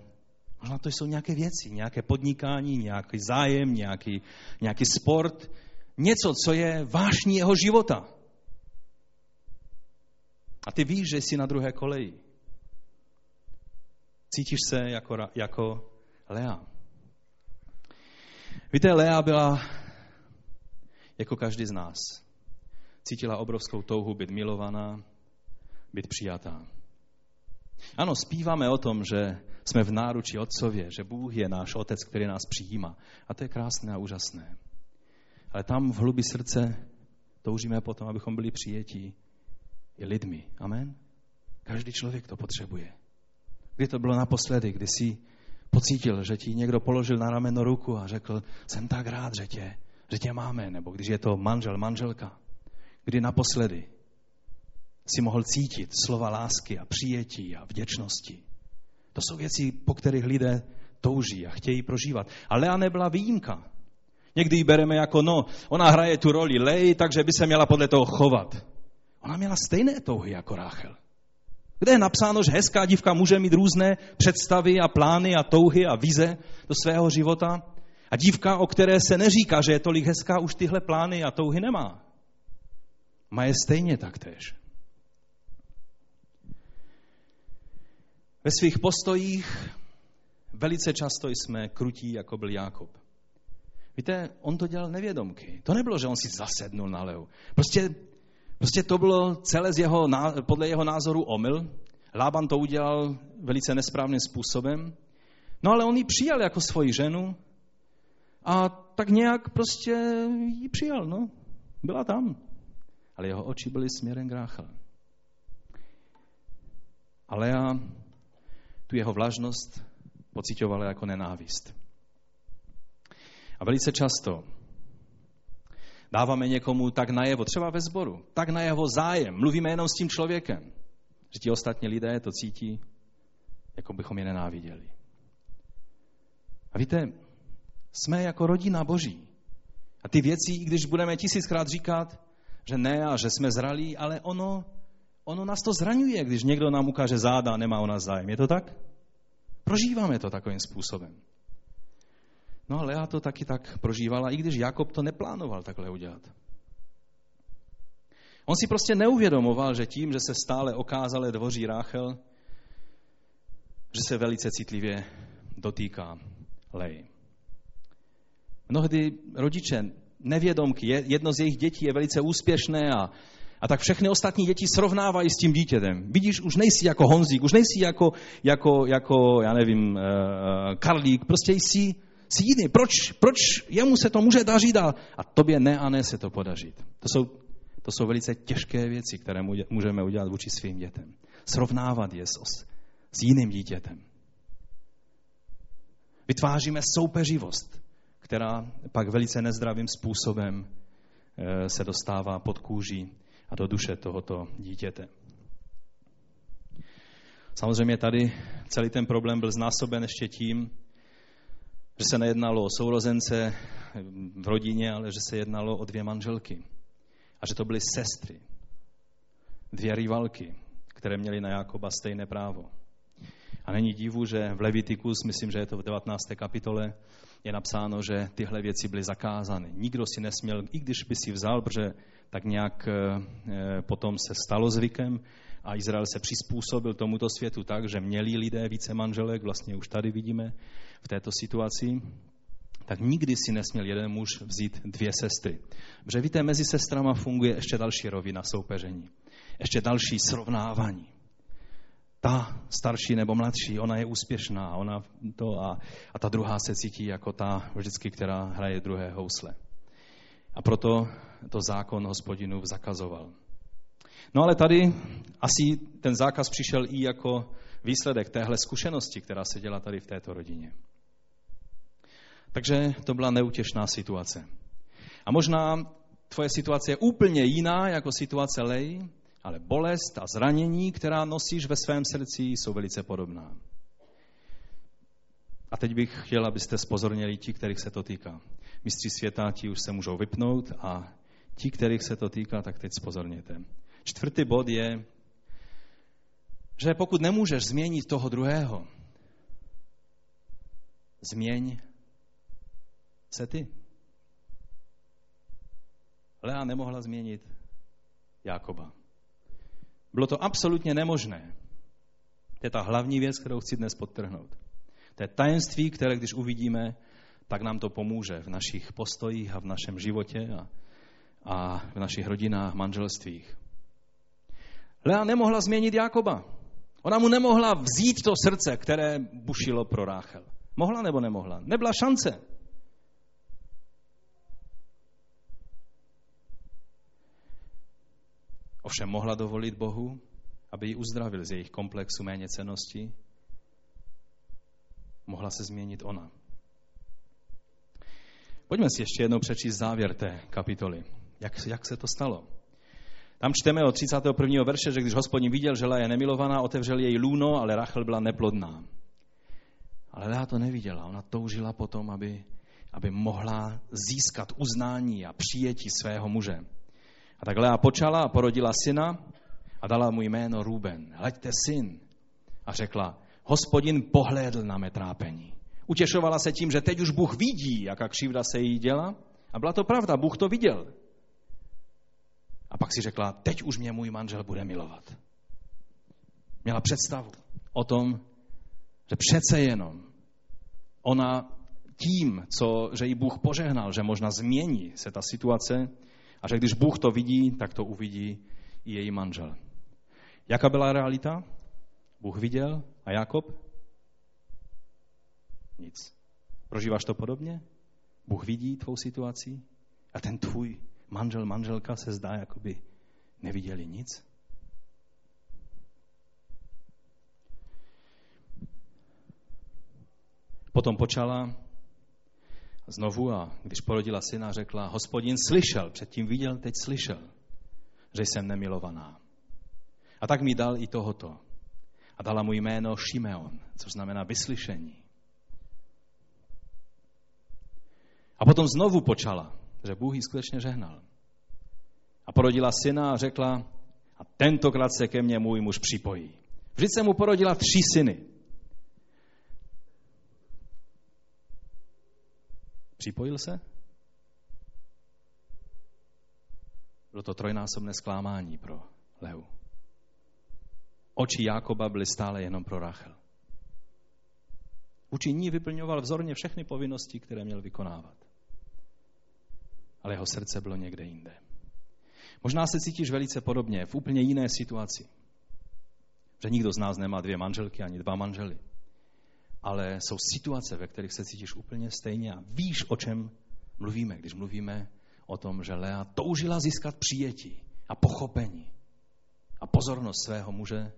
Speaker 1: možná to jsou nějaké věci, nějaké podnikání, nějaký zájem, nějaký, nějaký sport, něco, co je vášní jeho života. A ty víš, že jsi na druhé koleji. Cítíš se jako, jako Lea. Víte, Lea byla jako každý z nás. Cítila obrovskou touhu být milovaná, být přijatá. Ano, zpíváme o tom, že jsme v náruči Otcově, že Bůh je náš Otec, který nás přijímá. A to je krásné a úžasné. Ale tam v hlubi srdce toužíme potom, abychom byli přijetí i lidmi. Amen? Každý člověk to potřebuje. Kdy to bylo naposledy, kdy jsi pocítil, že ti někdo položil na rameno ruku a řekl, jsem tak rád, že tě, že tě máme, nebo když je to manžel, manželka. Kdy naposledy si mohl cítit slova lásky a přijetí a vděčnosti. To jsou věci, po kterých lidé touží a chtějí prožívat. A Lea nebyla výjimka. Někdy ji bereme jako, no, ona hraje tu roli Lej, takže by se měla podle toho chovat. Ona měla stejné touhy jako Ráchel. Kde je napsáno, že hezká dívka může mít různé představy a plány a touhy a vize do svého života? A dívka, o které se neříká, že je tolik hezká, už tyhle plány a touhy nemá. Má je stejně taktéž. Ve svých postojích velice často jsme krutí, jako byl Jákob. Víte, on to dělal nevědomky. To nebylo, že on si zasednul na leu. Prostě Prostě to bylo celé z jeho, podle jeho názoru omyl. Lában to udělal velice nesprávným způsobem. No ale on ji přijal jako svoji ženu a tak nějak prostě ji přijal, no. Byla tam. Ale jeho oči byly směrem k Ráchel. Ale já tu jeho vlažnost pocitovala jako nenávist. A velice často dáváme někomu tak najevo, třeba ve sboru, tak najevo zájem, mluvíme jenom s tím člověkem, že ti ostatní lidé to cítí, jako bychom je nenáviděli. A víte, jsme jako rodina Boží. A ty věci, i když budeme tisíckrát říkat, že ne a že jsme zralí, ale ono, ono nás to zraňuje, když někdo nám ukáže záda a nemá o nás zájem. Je to tak? Prožíváme to takovým způsobem. No ale já to taky tak prožívala, i když Jakob to neplánoval takhle udělat. On si prostě neuvědomoval, že tím, že se stále okázale dvoří Ráchel, že se velice citlivě dotýká Lej. Mnohdy rodiče nevědomky, jedno z jejich dětí je velice úspěšné a, a tak všechny ostatní děti srovnávají s tím dítětem. Vidíš, už nejsi jako Honzík, už nejsi jako, jako, jako já nevím, uh, Karlík, prostě jsi jiný. Proč, proč jemu se to může dařit a, a tobě ne a ne se to podařit? To jsou, to jsou velice těžké věci, které můžeme udělat vůči svým dětem. Srovnávat je s, s jiným dítětem. Vytváříme soupeřivost, která pak velice nezdravým způsobem eh, se dostává pod kůži a do duše tohoto dítěte. Samozřejmě tady celý ten problém byl znásoben ještě tím, že se nejednalo o sourozence v rodině, ale že se jednalo o dvě manželky. A že to byly sestry, dvě rivalky, které měly na Jakoba stejné právo. A není divu, že v Levitikus, myslím, že je to v 19. kapitole, je napsáno, že tyhle věci byly zakázány. Nikdo si nesměl, i když by si vzal, protože tak nějak eh, potom se stalo zvykem a Izrael se přizpůsobil tomuto světu tak, že měli lidé více manželek, vlastně už tady vidíme, v této situaci, tak nikdy si nesměl jeden muž vzít dvě sestry. Protože víte, mezi sestrama funguje ještě další rovina soupeření. Ještě další srovnávání. Ta starší nebo mladší, ona je úspěšná, ona to a, a ta druhá se cítí jako ta vždycky, která hraje druhé housle. A proto to zákon hospodinův zakazoval. No ale tady asi ten zákaz přišel i jako výsledek téhle zkušenosti, která se dělá tady v této rodině. Takže to byla neutěšná situace. A možná tvoje situace je úplně jiná jako situace Lej, ale bolest a zranění, která nosíš ve svém srdci, jsou velice podobná. A teď bych chtěl, abyste spozorněli ti, kterých se to týká. Mistři světa, ti už se můžou vypnout a ti, kterých se to týká, tak teď spozorněte. Čtvrtý bod je, že pokud nemůžeš změnit toho druhého, změň se ty. Lea nemohla změnit Jákoba. Bylo to absolutně nemožné. To je ta hlavní věc, kterou chci dnes podtrhnout. To je tajemství, které když uvidíme, tak nám to pomůže v našich postojích a v našem životě a, a v našich rodinách, manželstvích. Lea nemohla změnit Jakoba. Ona mu nemohla vzít to srdce, které bušilo pro Ráchel. Mohla nebo nemohla? Nebyla šance. Ovšem mohla dovolit Bohu, aby ji uzdravil z jejich komplexu méně cenosti. Mohla se změnit ona. Pojďme si ještě jednou přečíst závěr té kapitoly. Jak, jak se to stalo? Tam čteme od 31. verše, že když hospodin viděl, že Lea je nemilovaná, otevřel její lůno, ale Rachel byla neplodná. Ale Lea to neviděla. Ona toužila potom, aby, aby mohla získat uznání a přijetí svého muže. A tak Lea počala a porodila syna a dala mu jméno Ruben. Hleďte syn. A řekla, hospodin pohlédl na mé trápení. Utěšovala se tím, že teď už Bůh vidí, jaká křivda se jí děla. A byla to pravda, Bůh to viděl. A pak si řekla, teď už mě můj manžel bude milovat. Měla představu o tom, že přece jenom ona tím, co, že jí Bůh požehnal, že možná změní se ta situace a že když Bůh to vidí, tak to uvidí i její manžel. Jaká byla realita? Bůh viděl a Jakob? Nic. Prožíváš to podobně? Bůh vidí tvou situaci a ten tvůj manžel, manželka se zdá, jako by neviděli nic? Potom počala znovu a když porodila syna, řekla, hospodin slyšel, předtím viděl, teď slyšel, že jsem nemilovaná. A tak mi dal i tohoto. A dala mu jméno Šimeon, což znamená vyslyšení. A potom znovu počala, že Bůh ji skutečně žehnal. A porodila syna a řekla, a tentokrát se ke mně můj muž připojí. Vždyť se mu porodila tři syny. Připojil se? Bylo to trojnásobné zklamání pro Leu. Oči Jákoba byly stále jenom pro Rachel. Vůči ní vyplňoval vzorně všechny povinnosti, které měl vykonávat. Ale jeho srdce bylo někde jinde. Možná se cítíš velice podobně, v úplně jiné situaci. Že nikdo z nás nemá dvě manželky ani dva manžely ale jsou situace, ve kterých se cítíš úplně stejně a víš, o čem mluvíme, když mluvíme o tom, že Lea toužila získat přijetí a pochopení a pozornost svého muže,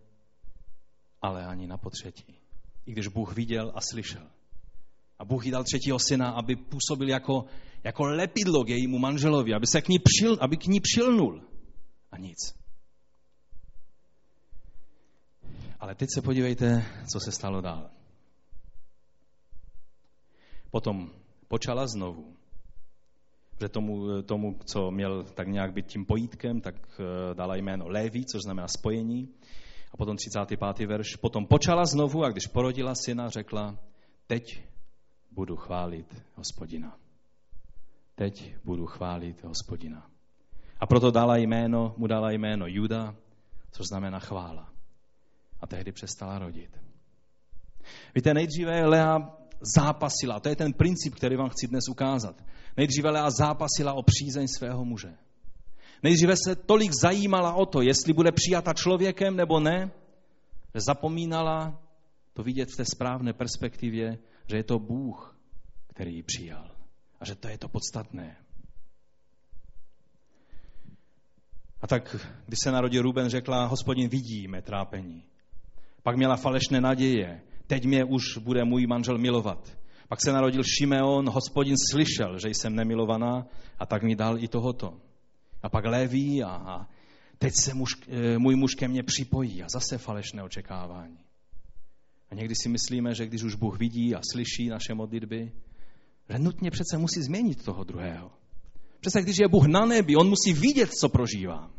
Speaker 1: ale ani na potřetí. I když Bůh viděl a slyšel. A Bůh jí dal třetího syna, aby působil jako, jako lepidlo k jejímu manželovi, aby se k ní, přil, aby k ní přilnul. A nic. Ale teď se podívejte, co se stalo dál. Potom počala znovu. Že tomu, tomu, co měl tak nějak být tím pojítkem, tak eh, dala jméno Léví, což znamená spojení. A potom 35. verš. Potom počala znovu a když porodila syna, řekla, teď budu chválit hospodina. Teď budu chválit hospodina. A proto dala jméno, mu dala jméno Juda, což znamená chvála. A tehdy přestala rodit. Víte, nejdříve Lea zápasila. To je ten princip, který vám chci dnes ukázat. Nejdříve Lea zápasila o přízeň svého muže. Nejdříve se tolik zajímala o to, jestli bude přijata člověkem nebo ne, že zapomínala to vidět v té správné perspektivě, že je to Bůh, který ji přijal. A že to je to podstatné. A tak, když se narodil Ruben, řekla, hospodin vidí mé trápení. Pak měla falešné naděje, teď mě už bude můj manžel milovat. Pak se narodil Šimeon, hospodin slyšel, že jsem nemilovaná a tak mi dal i tohoto. A pak Leví a, a teď se muž, e, můj muž ke mně připojí a zase falešné očekávání. A někdy si myslíme, že když už Bůh vidí a slyší naše modlitby, že nutně přece musí změnit toho druhého. Přece když je Bůh na nebi, on musí vidět, co prožívá.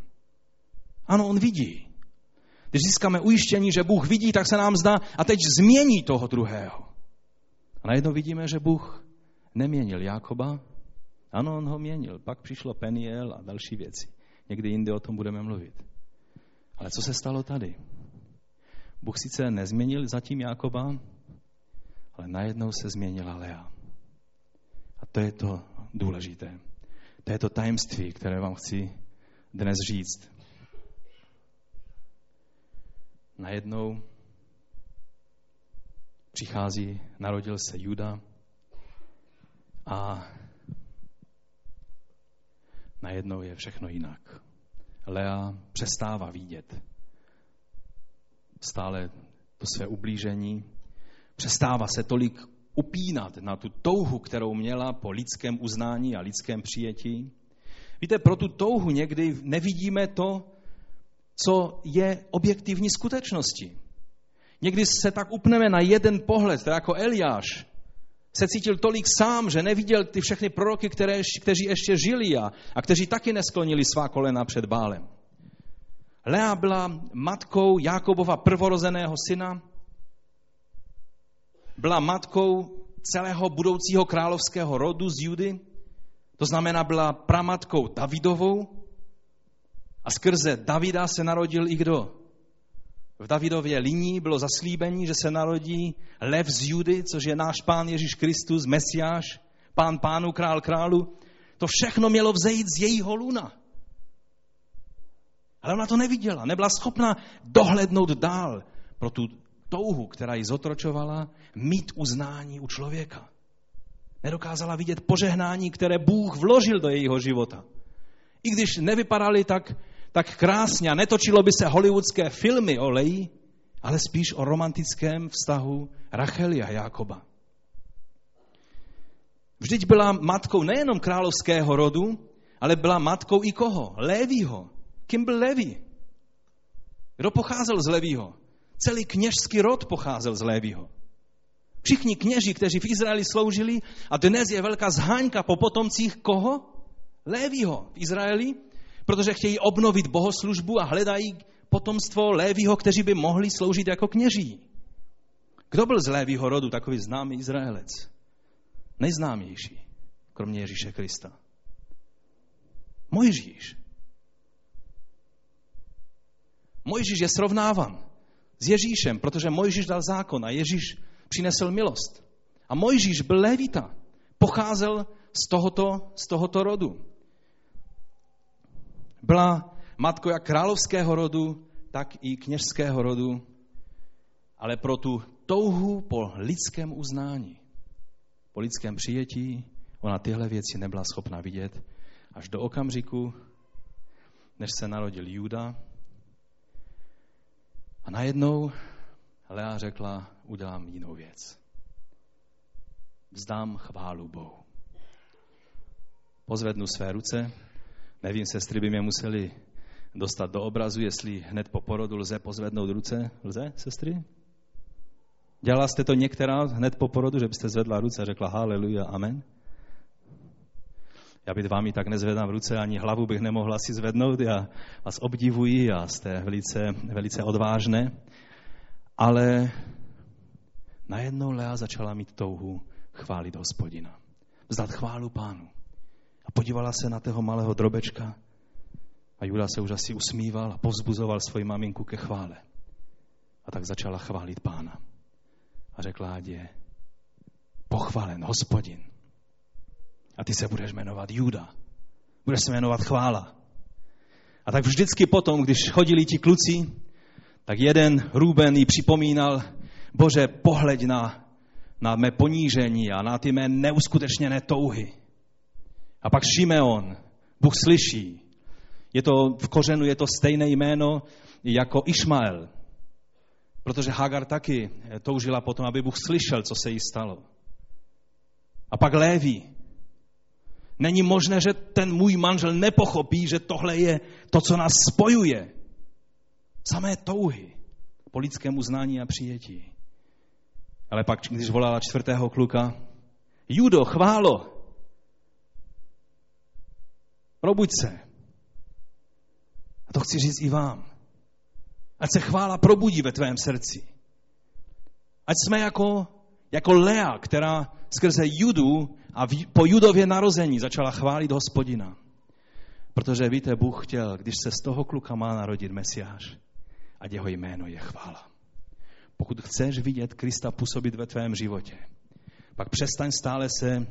Speaker 1: Ano, on vidí. Když získáme ujištění, že Bůh vidí, tak se nám zdá a teď změní toho druhého. A najednou vidíme, že Bůh neměnil Jákoba. Ano, on ho měnil. Pak přišlo Peniel a další věci. Někdy jindy o tom budeme mluvit. Ale co se stalo tady? Bůh sice nezměnil zatím Jákoba, ale najednou se změnila Lea. A to je to důležité. To je to tajemství, které vám chci dnes říct. Najednou přichází, narodil se Juda a najednou je všechno jinak. Lea přestává vidět stále to své ublížení, přestává se tolik upínat na tu touhu, kterou měla po lidském uznání a lidském přijetí. Víte, pro tu touhu někdy nevidíme to, co je objektivní skutečnosti. Někdy se tak upneme na jeden pohled, tak jako Eliáš se cítil tolik sám, že neviděl ty všechny proroky, které, kteří ještě žili a, a kteří taky nesklonili svá kolena před bálem. Lea byla matkou Jákobova prvorozeného syna, byla matkou celého budoucího královského rodu z Judy, to znamená byla pramatkou Davidovou a skrze Davida se narodil i kdo? V Davidově liní bylo zaslíbení, že se narodí lev z Judy, což je náš pán Ježíš Kristus, Mesiáš, pán pánu, král králu. To všechno mělo vzejít z jejího luna. Ale ona to neviděla, nebyla schopna dohlednout dál pro tu touhu, která ji zotročovala, mít uznání u člověka. Nedokázala vidět požehnání, které Bůh vložil do jejího života. I když nevypadaly tak, tak krásně a netočilo by se hollywoodské filmy o Leji, ale spíš o romantickém vztahu Racheli a Jákoba. Vždyť byla matkou nejenom královského rodu, ale byla matkou i koho? Lévího. Kým byl Leví? Kdo pocházel z Levího? Celý kněžský rod pocházel z Lévího. Všichni kněži, kteří v Izraeli sloužili, a dnes je velká zháňka po potomcích koho? Lévího v Izraeli, protože chtějí obnovit bohoslužbu a hledají potomstvo Lévího, kteří by mohli sloužit jako kněží. Kdo byl z Lévího rodu takový známý Izraelec? Nejznámější, kromě Ježíše Krista. Mojžíš. Mojžíš je srovnávan s Ježíšem, protože Mojžíš dal zákon a Ježíš přinesl milost. A Mojžíš byl lévita, pocházel z tohoto, z tohoto rodu. Byla matkou jak královského rodu, tak i kněžského rodu, ale pro tu touhu po lidském uznání, po lidském přijetí, ona tyhle věci nebyla schopna vidět až do okamžiku, než se narodil Juda, a najednou Lea řekla, udělám jinou věc. Vzdám chválu Bohu. Pozvednu své ruce. Nevím, sestry by mě museli dostat do obrazu, jestli hned po porodu lze pozvednout ruce. Lze, sestry? Dělala jste to některá hned po porodu, že byste zvedla ruce a řekla haleluja, amen? Já bych vám tak nezvedám ruce, ani hlavu bych nemohla si zvednout. Já vás obdivuji a jste velice, velice odvážné. Ale najednou Lea začala mít touhu chválit hospodina. Vzdat chválu pánu. A podívala se na toho malého drobečka a Juda se už asi usmíval a povzbuzoval svoji maminku ke chvále. A tak začala chválit pána. A řekla, je pochvalen hospodin a ty se budeš jmenovat Juda. Budeš se jmenovat Chvála. A tak vždycky potom, když chodili ti kluci, tak jeden Ruben jí připomínal, Bože, pohleď na, na mé ponížení a na ty mé neuskutečněné touhy. A pak Šimeon, Bůh slyší. Je to, v kořenu je to stejné jméno jako Išmael. Protože Hagar taky toužila potom, aby Bůh slyšel, co se jí stalo. A pak Léví, Není možné, že ten můj manžel nepochopí, že tohle je to, co nás spojuje. Samé touhy po lidském uznání a přijetí. Ale pak, když volala čtvrtého kluka, Judo, chválo, probuď se. A to chci říct i vám. Ať se chvála probudí ve tvém srdci. Ať jsme jako, jako Lea, která skrze Judu a po Judově narození začala chválit hospodina. Protože víte, Bůh chtěl, když se z toho kluka má narodit Mesiáš, a jeho jméno je chvála. Pokud chceš vidět Krista působit ve tvém životě, pak přestaň stále se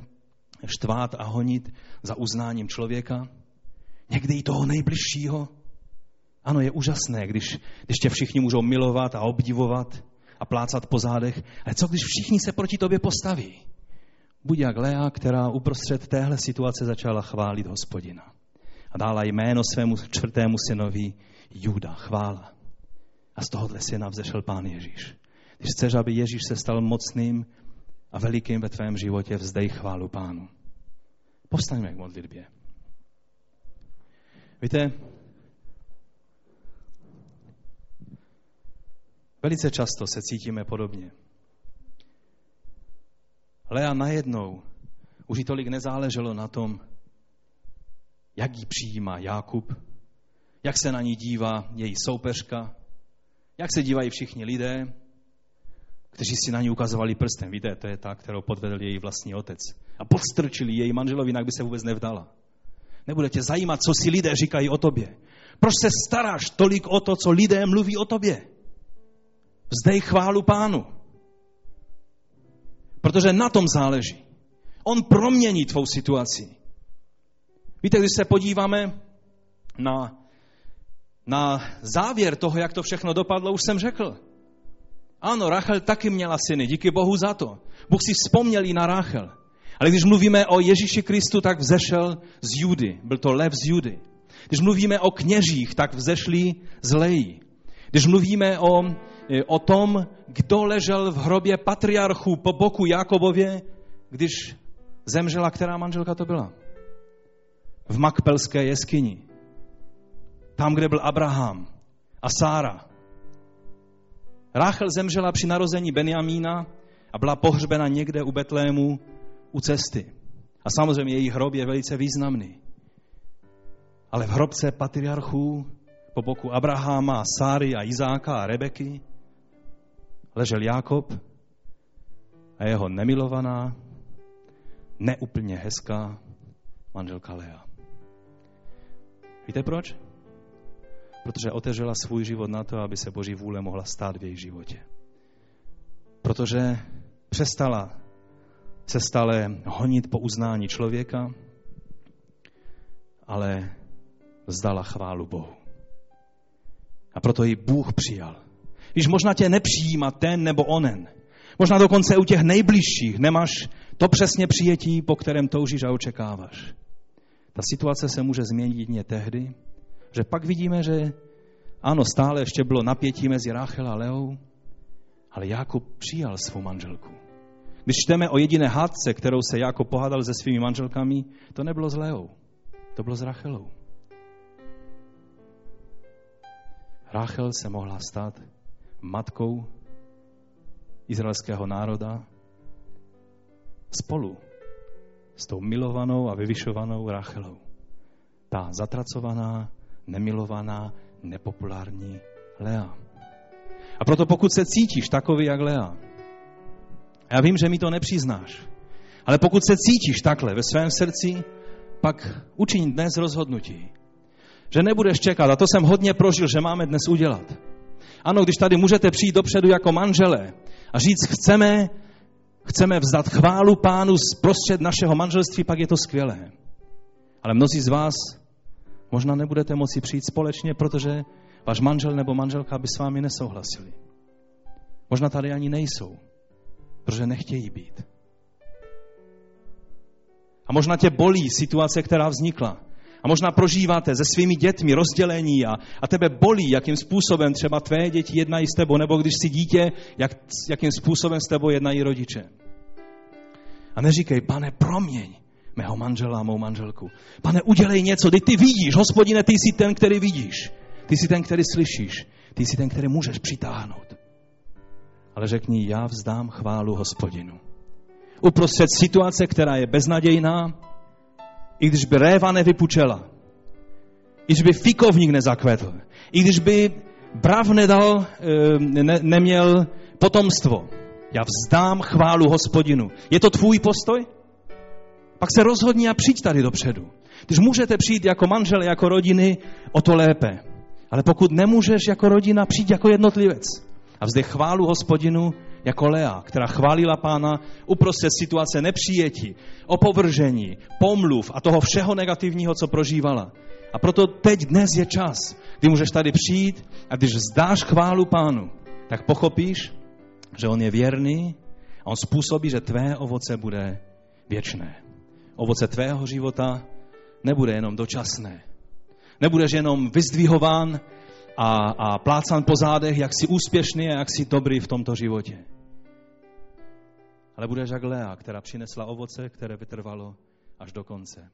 Speaker 1: štvát a honit za uznáním člověka, někdy i toho nejbližšího. Ano, je úžasné, když, když tě všichni můžou milovat a obdivovat a plácat po zádech, ale co když všichni se proti tobě postaví? Buď jak Lea, která uprostřed téhle situace začala chválit hospodina. A dala jméno svému čtvrtému synovi Juda, chvála. A z tohohle syna vzešel pán Ježíš. Když chceš, aby Ježíš se stal mocným a velikým ve tvém životě, vzdej chválu pánu. Povstaňme k modlitbě. Víte, velice často se cítíme podobně. Lea najednou už jí tolik nezáleželo na tom, jak ji přijímá Jákub, jak se na ní dívá její soupeřka, jak se dívají všichni lidé, kteří si na ní ukazovali prstem. Víte, to je ta, kterou podvedl její vlastní otec. A podstrčili její manželovi, jinak by se vůbec nevdala. Nebude tě zajímat, co si lidé říkají o tobě. Proč se staráš tolik o to, co lidé mluví o tobě? Vzdej chválu pánu. Protože na tom záleží. On promění tvou situaci. Víte, když se podíváme na, na závěr toho, jak to všechno dopadlo, už jsem řekl. Ano, Rachel taky měla syny, díky Bohu za to. Bůh si vzpomněl i na Rachel. Ale když mluvíme o Ježíši Kristu, tak vzešel z Judy. Byl to lev z Judy. Když mluvíme o kněžích, tak vzešli z Lejí. Když mluvíme o, o tom, kdo ležel v hrobě patriarchů po boku Jakobově, když zemřela, která manželka to byla? V Makpelské jeskyni. Tam, kde byl Abraham a Sára. Ráchel zemřela při narození Benjamína a byla pohřbena někde u Betlému u cesty. A samozřejmě její hrob je velice významný. Ale v hrobce patriarchů po boku Abraháma, Sáry a Izáka a Rebeky ležel Jákob a jeho nemilovaná, neúplně hezká manželka Lea. Víte proč? Protože otevřela svůj život na to, aby se Boží vůle mohla stát v jejich životě. Protože přestala se stále honit po uznání člověka, ale vzdala chválu Bohu. A proto ji Bůh přijal. Když možná tě nepřijímá ten nebo onen, možná dokonce u těch nejbližších nemáš to přesně přijetí, po kterém toužíš a očekáváš. Ta situace se může změnit jedině tehdy, že pak vidíme, že ano, stále ještě bylo napětí mezi Rachel a Leou, ale Jakub přijal svou manželku. Když čteme o jediné hádce, kterou se Jakob pohádal se svými manželkami, to nebylo s Leou, to bylo s Rachelou. Rachel se mohla stát matkou izraelského národa spolu s tou milovanou a vyvyšovanou Rachelou. Ta zatracovaná, nemilovaná, nepopulární Lea. A proto pokud se cítíš takový jak Lea, já vím, že mi to nepřiznáš, ale pokud se cítíš takhle ve svém srdci, pak učiň dnes rozhodnutí, že nebudeš čekat, a to jsem hodně prožil, že máme dnes udělat. Ano, když tady můžete přijít dopředu jako manželé a říct, chceme, chceme vzdat chválu pánu z prostřed našeho manželství, pak je to skvělé. Ale mnozí z vás možná nebudete moci přijít společně, protože váš manžel nebo manželka by s vámi nesouhlasili. Možná tady ani nejsou, protože nechtějí být. A možná tě bolí situace, která vznikla. A možná prožíváte se svými dětmi rozdělení a, a tebe bolí, jakým způsobem třeba tvé děti jednají s tebou, nebo když jsi dítě, jak, jakým způsobem s tebou jednají rodiče. A neříkej, pane, proměň mého manžela a mou manželku. Pane, udělej něco, teď ty vidíš, hospodine, ty jsi ten, který vidíš. Ty jsi ten, který slyšíš. Ty jsi ten, který můžeš přitáhnout. Ale řekni, já vzdám chválu hospodinu. Uprostřed situace, která je beznadějná, i když by réva nevypučela, i když by fikovník nezakvetl, i když by brav nedal, eh, ne, neměl potomstvo, já vzdám chválu hospodinu. Je to tvůj postoj? Pak se rozhodni a přijď tady dopředu. Když můžete přijít jako manžel, jako rodiny, o to lépe. Ale pokud nemůžeš jako rodina, přijď jako jednotlivec. A vzdech chválu hospodinu jako Lea, která chválila pána uprostřed situace nepřijetí, opovržení, pomluv a toho všeho negativního, co prožívala. A proto teď dnes je čas, kdy můžeš tady přijít a když zdáš chválu pánu, tak pochopíš, že on je věrný a on způsobí, že tvé ovoce bude věčné. Ovoce tvého života nebude jenom dočasné. Nebudeš jenom vyzdvihován a, a plácan po zádech, jak jsi úspěšný a jak jsi dobrý v tomto životě. Ale budeš jak Lea, která přinesla ovoce, které vytrvalo až do konce.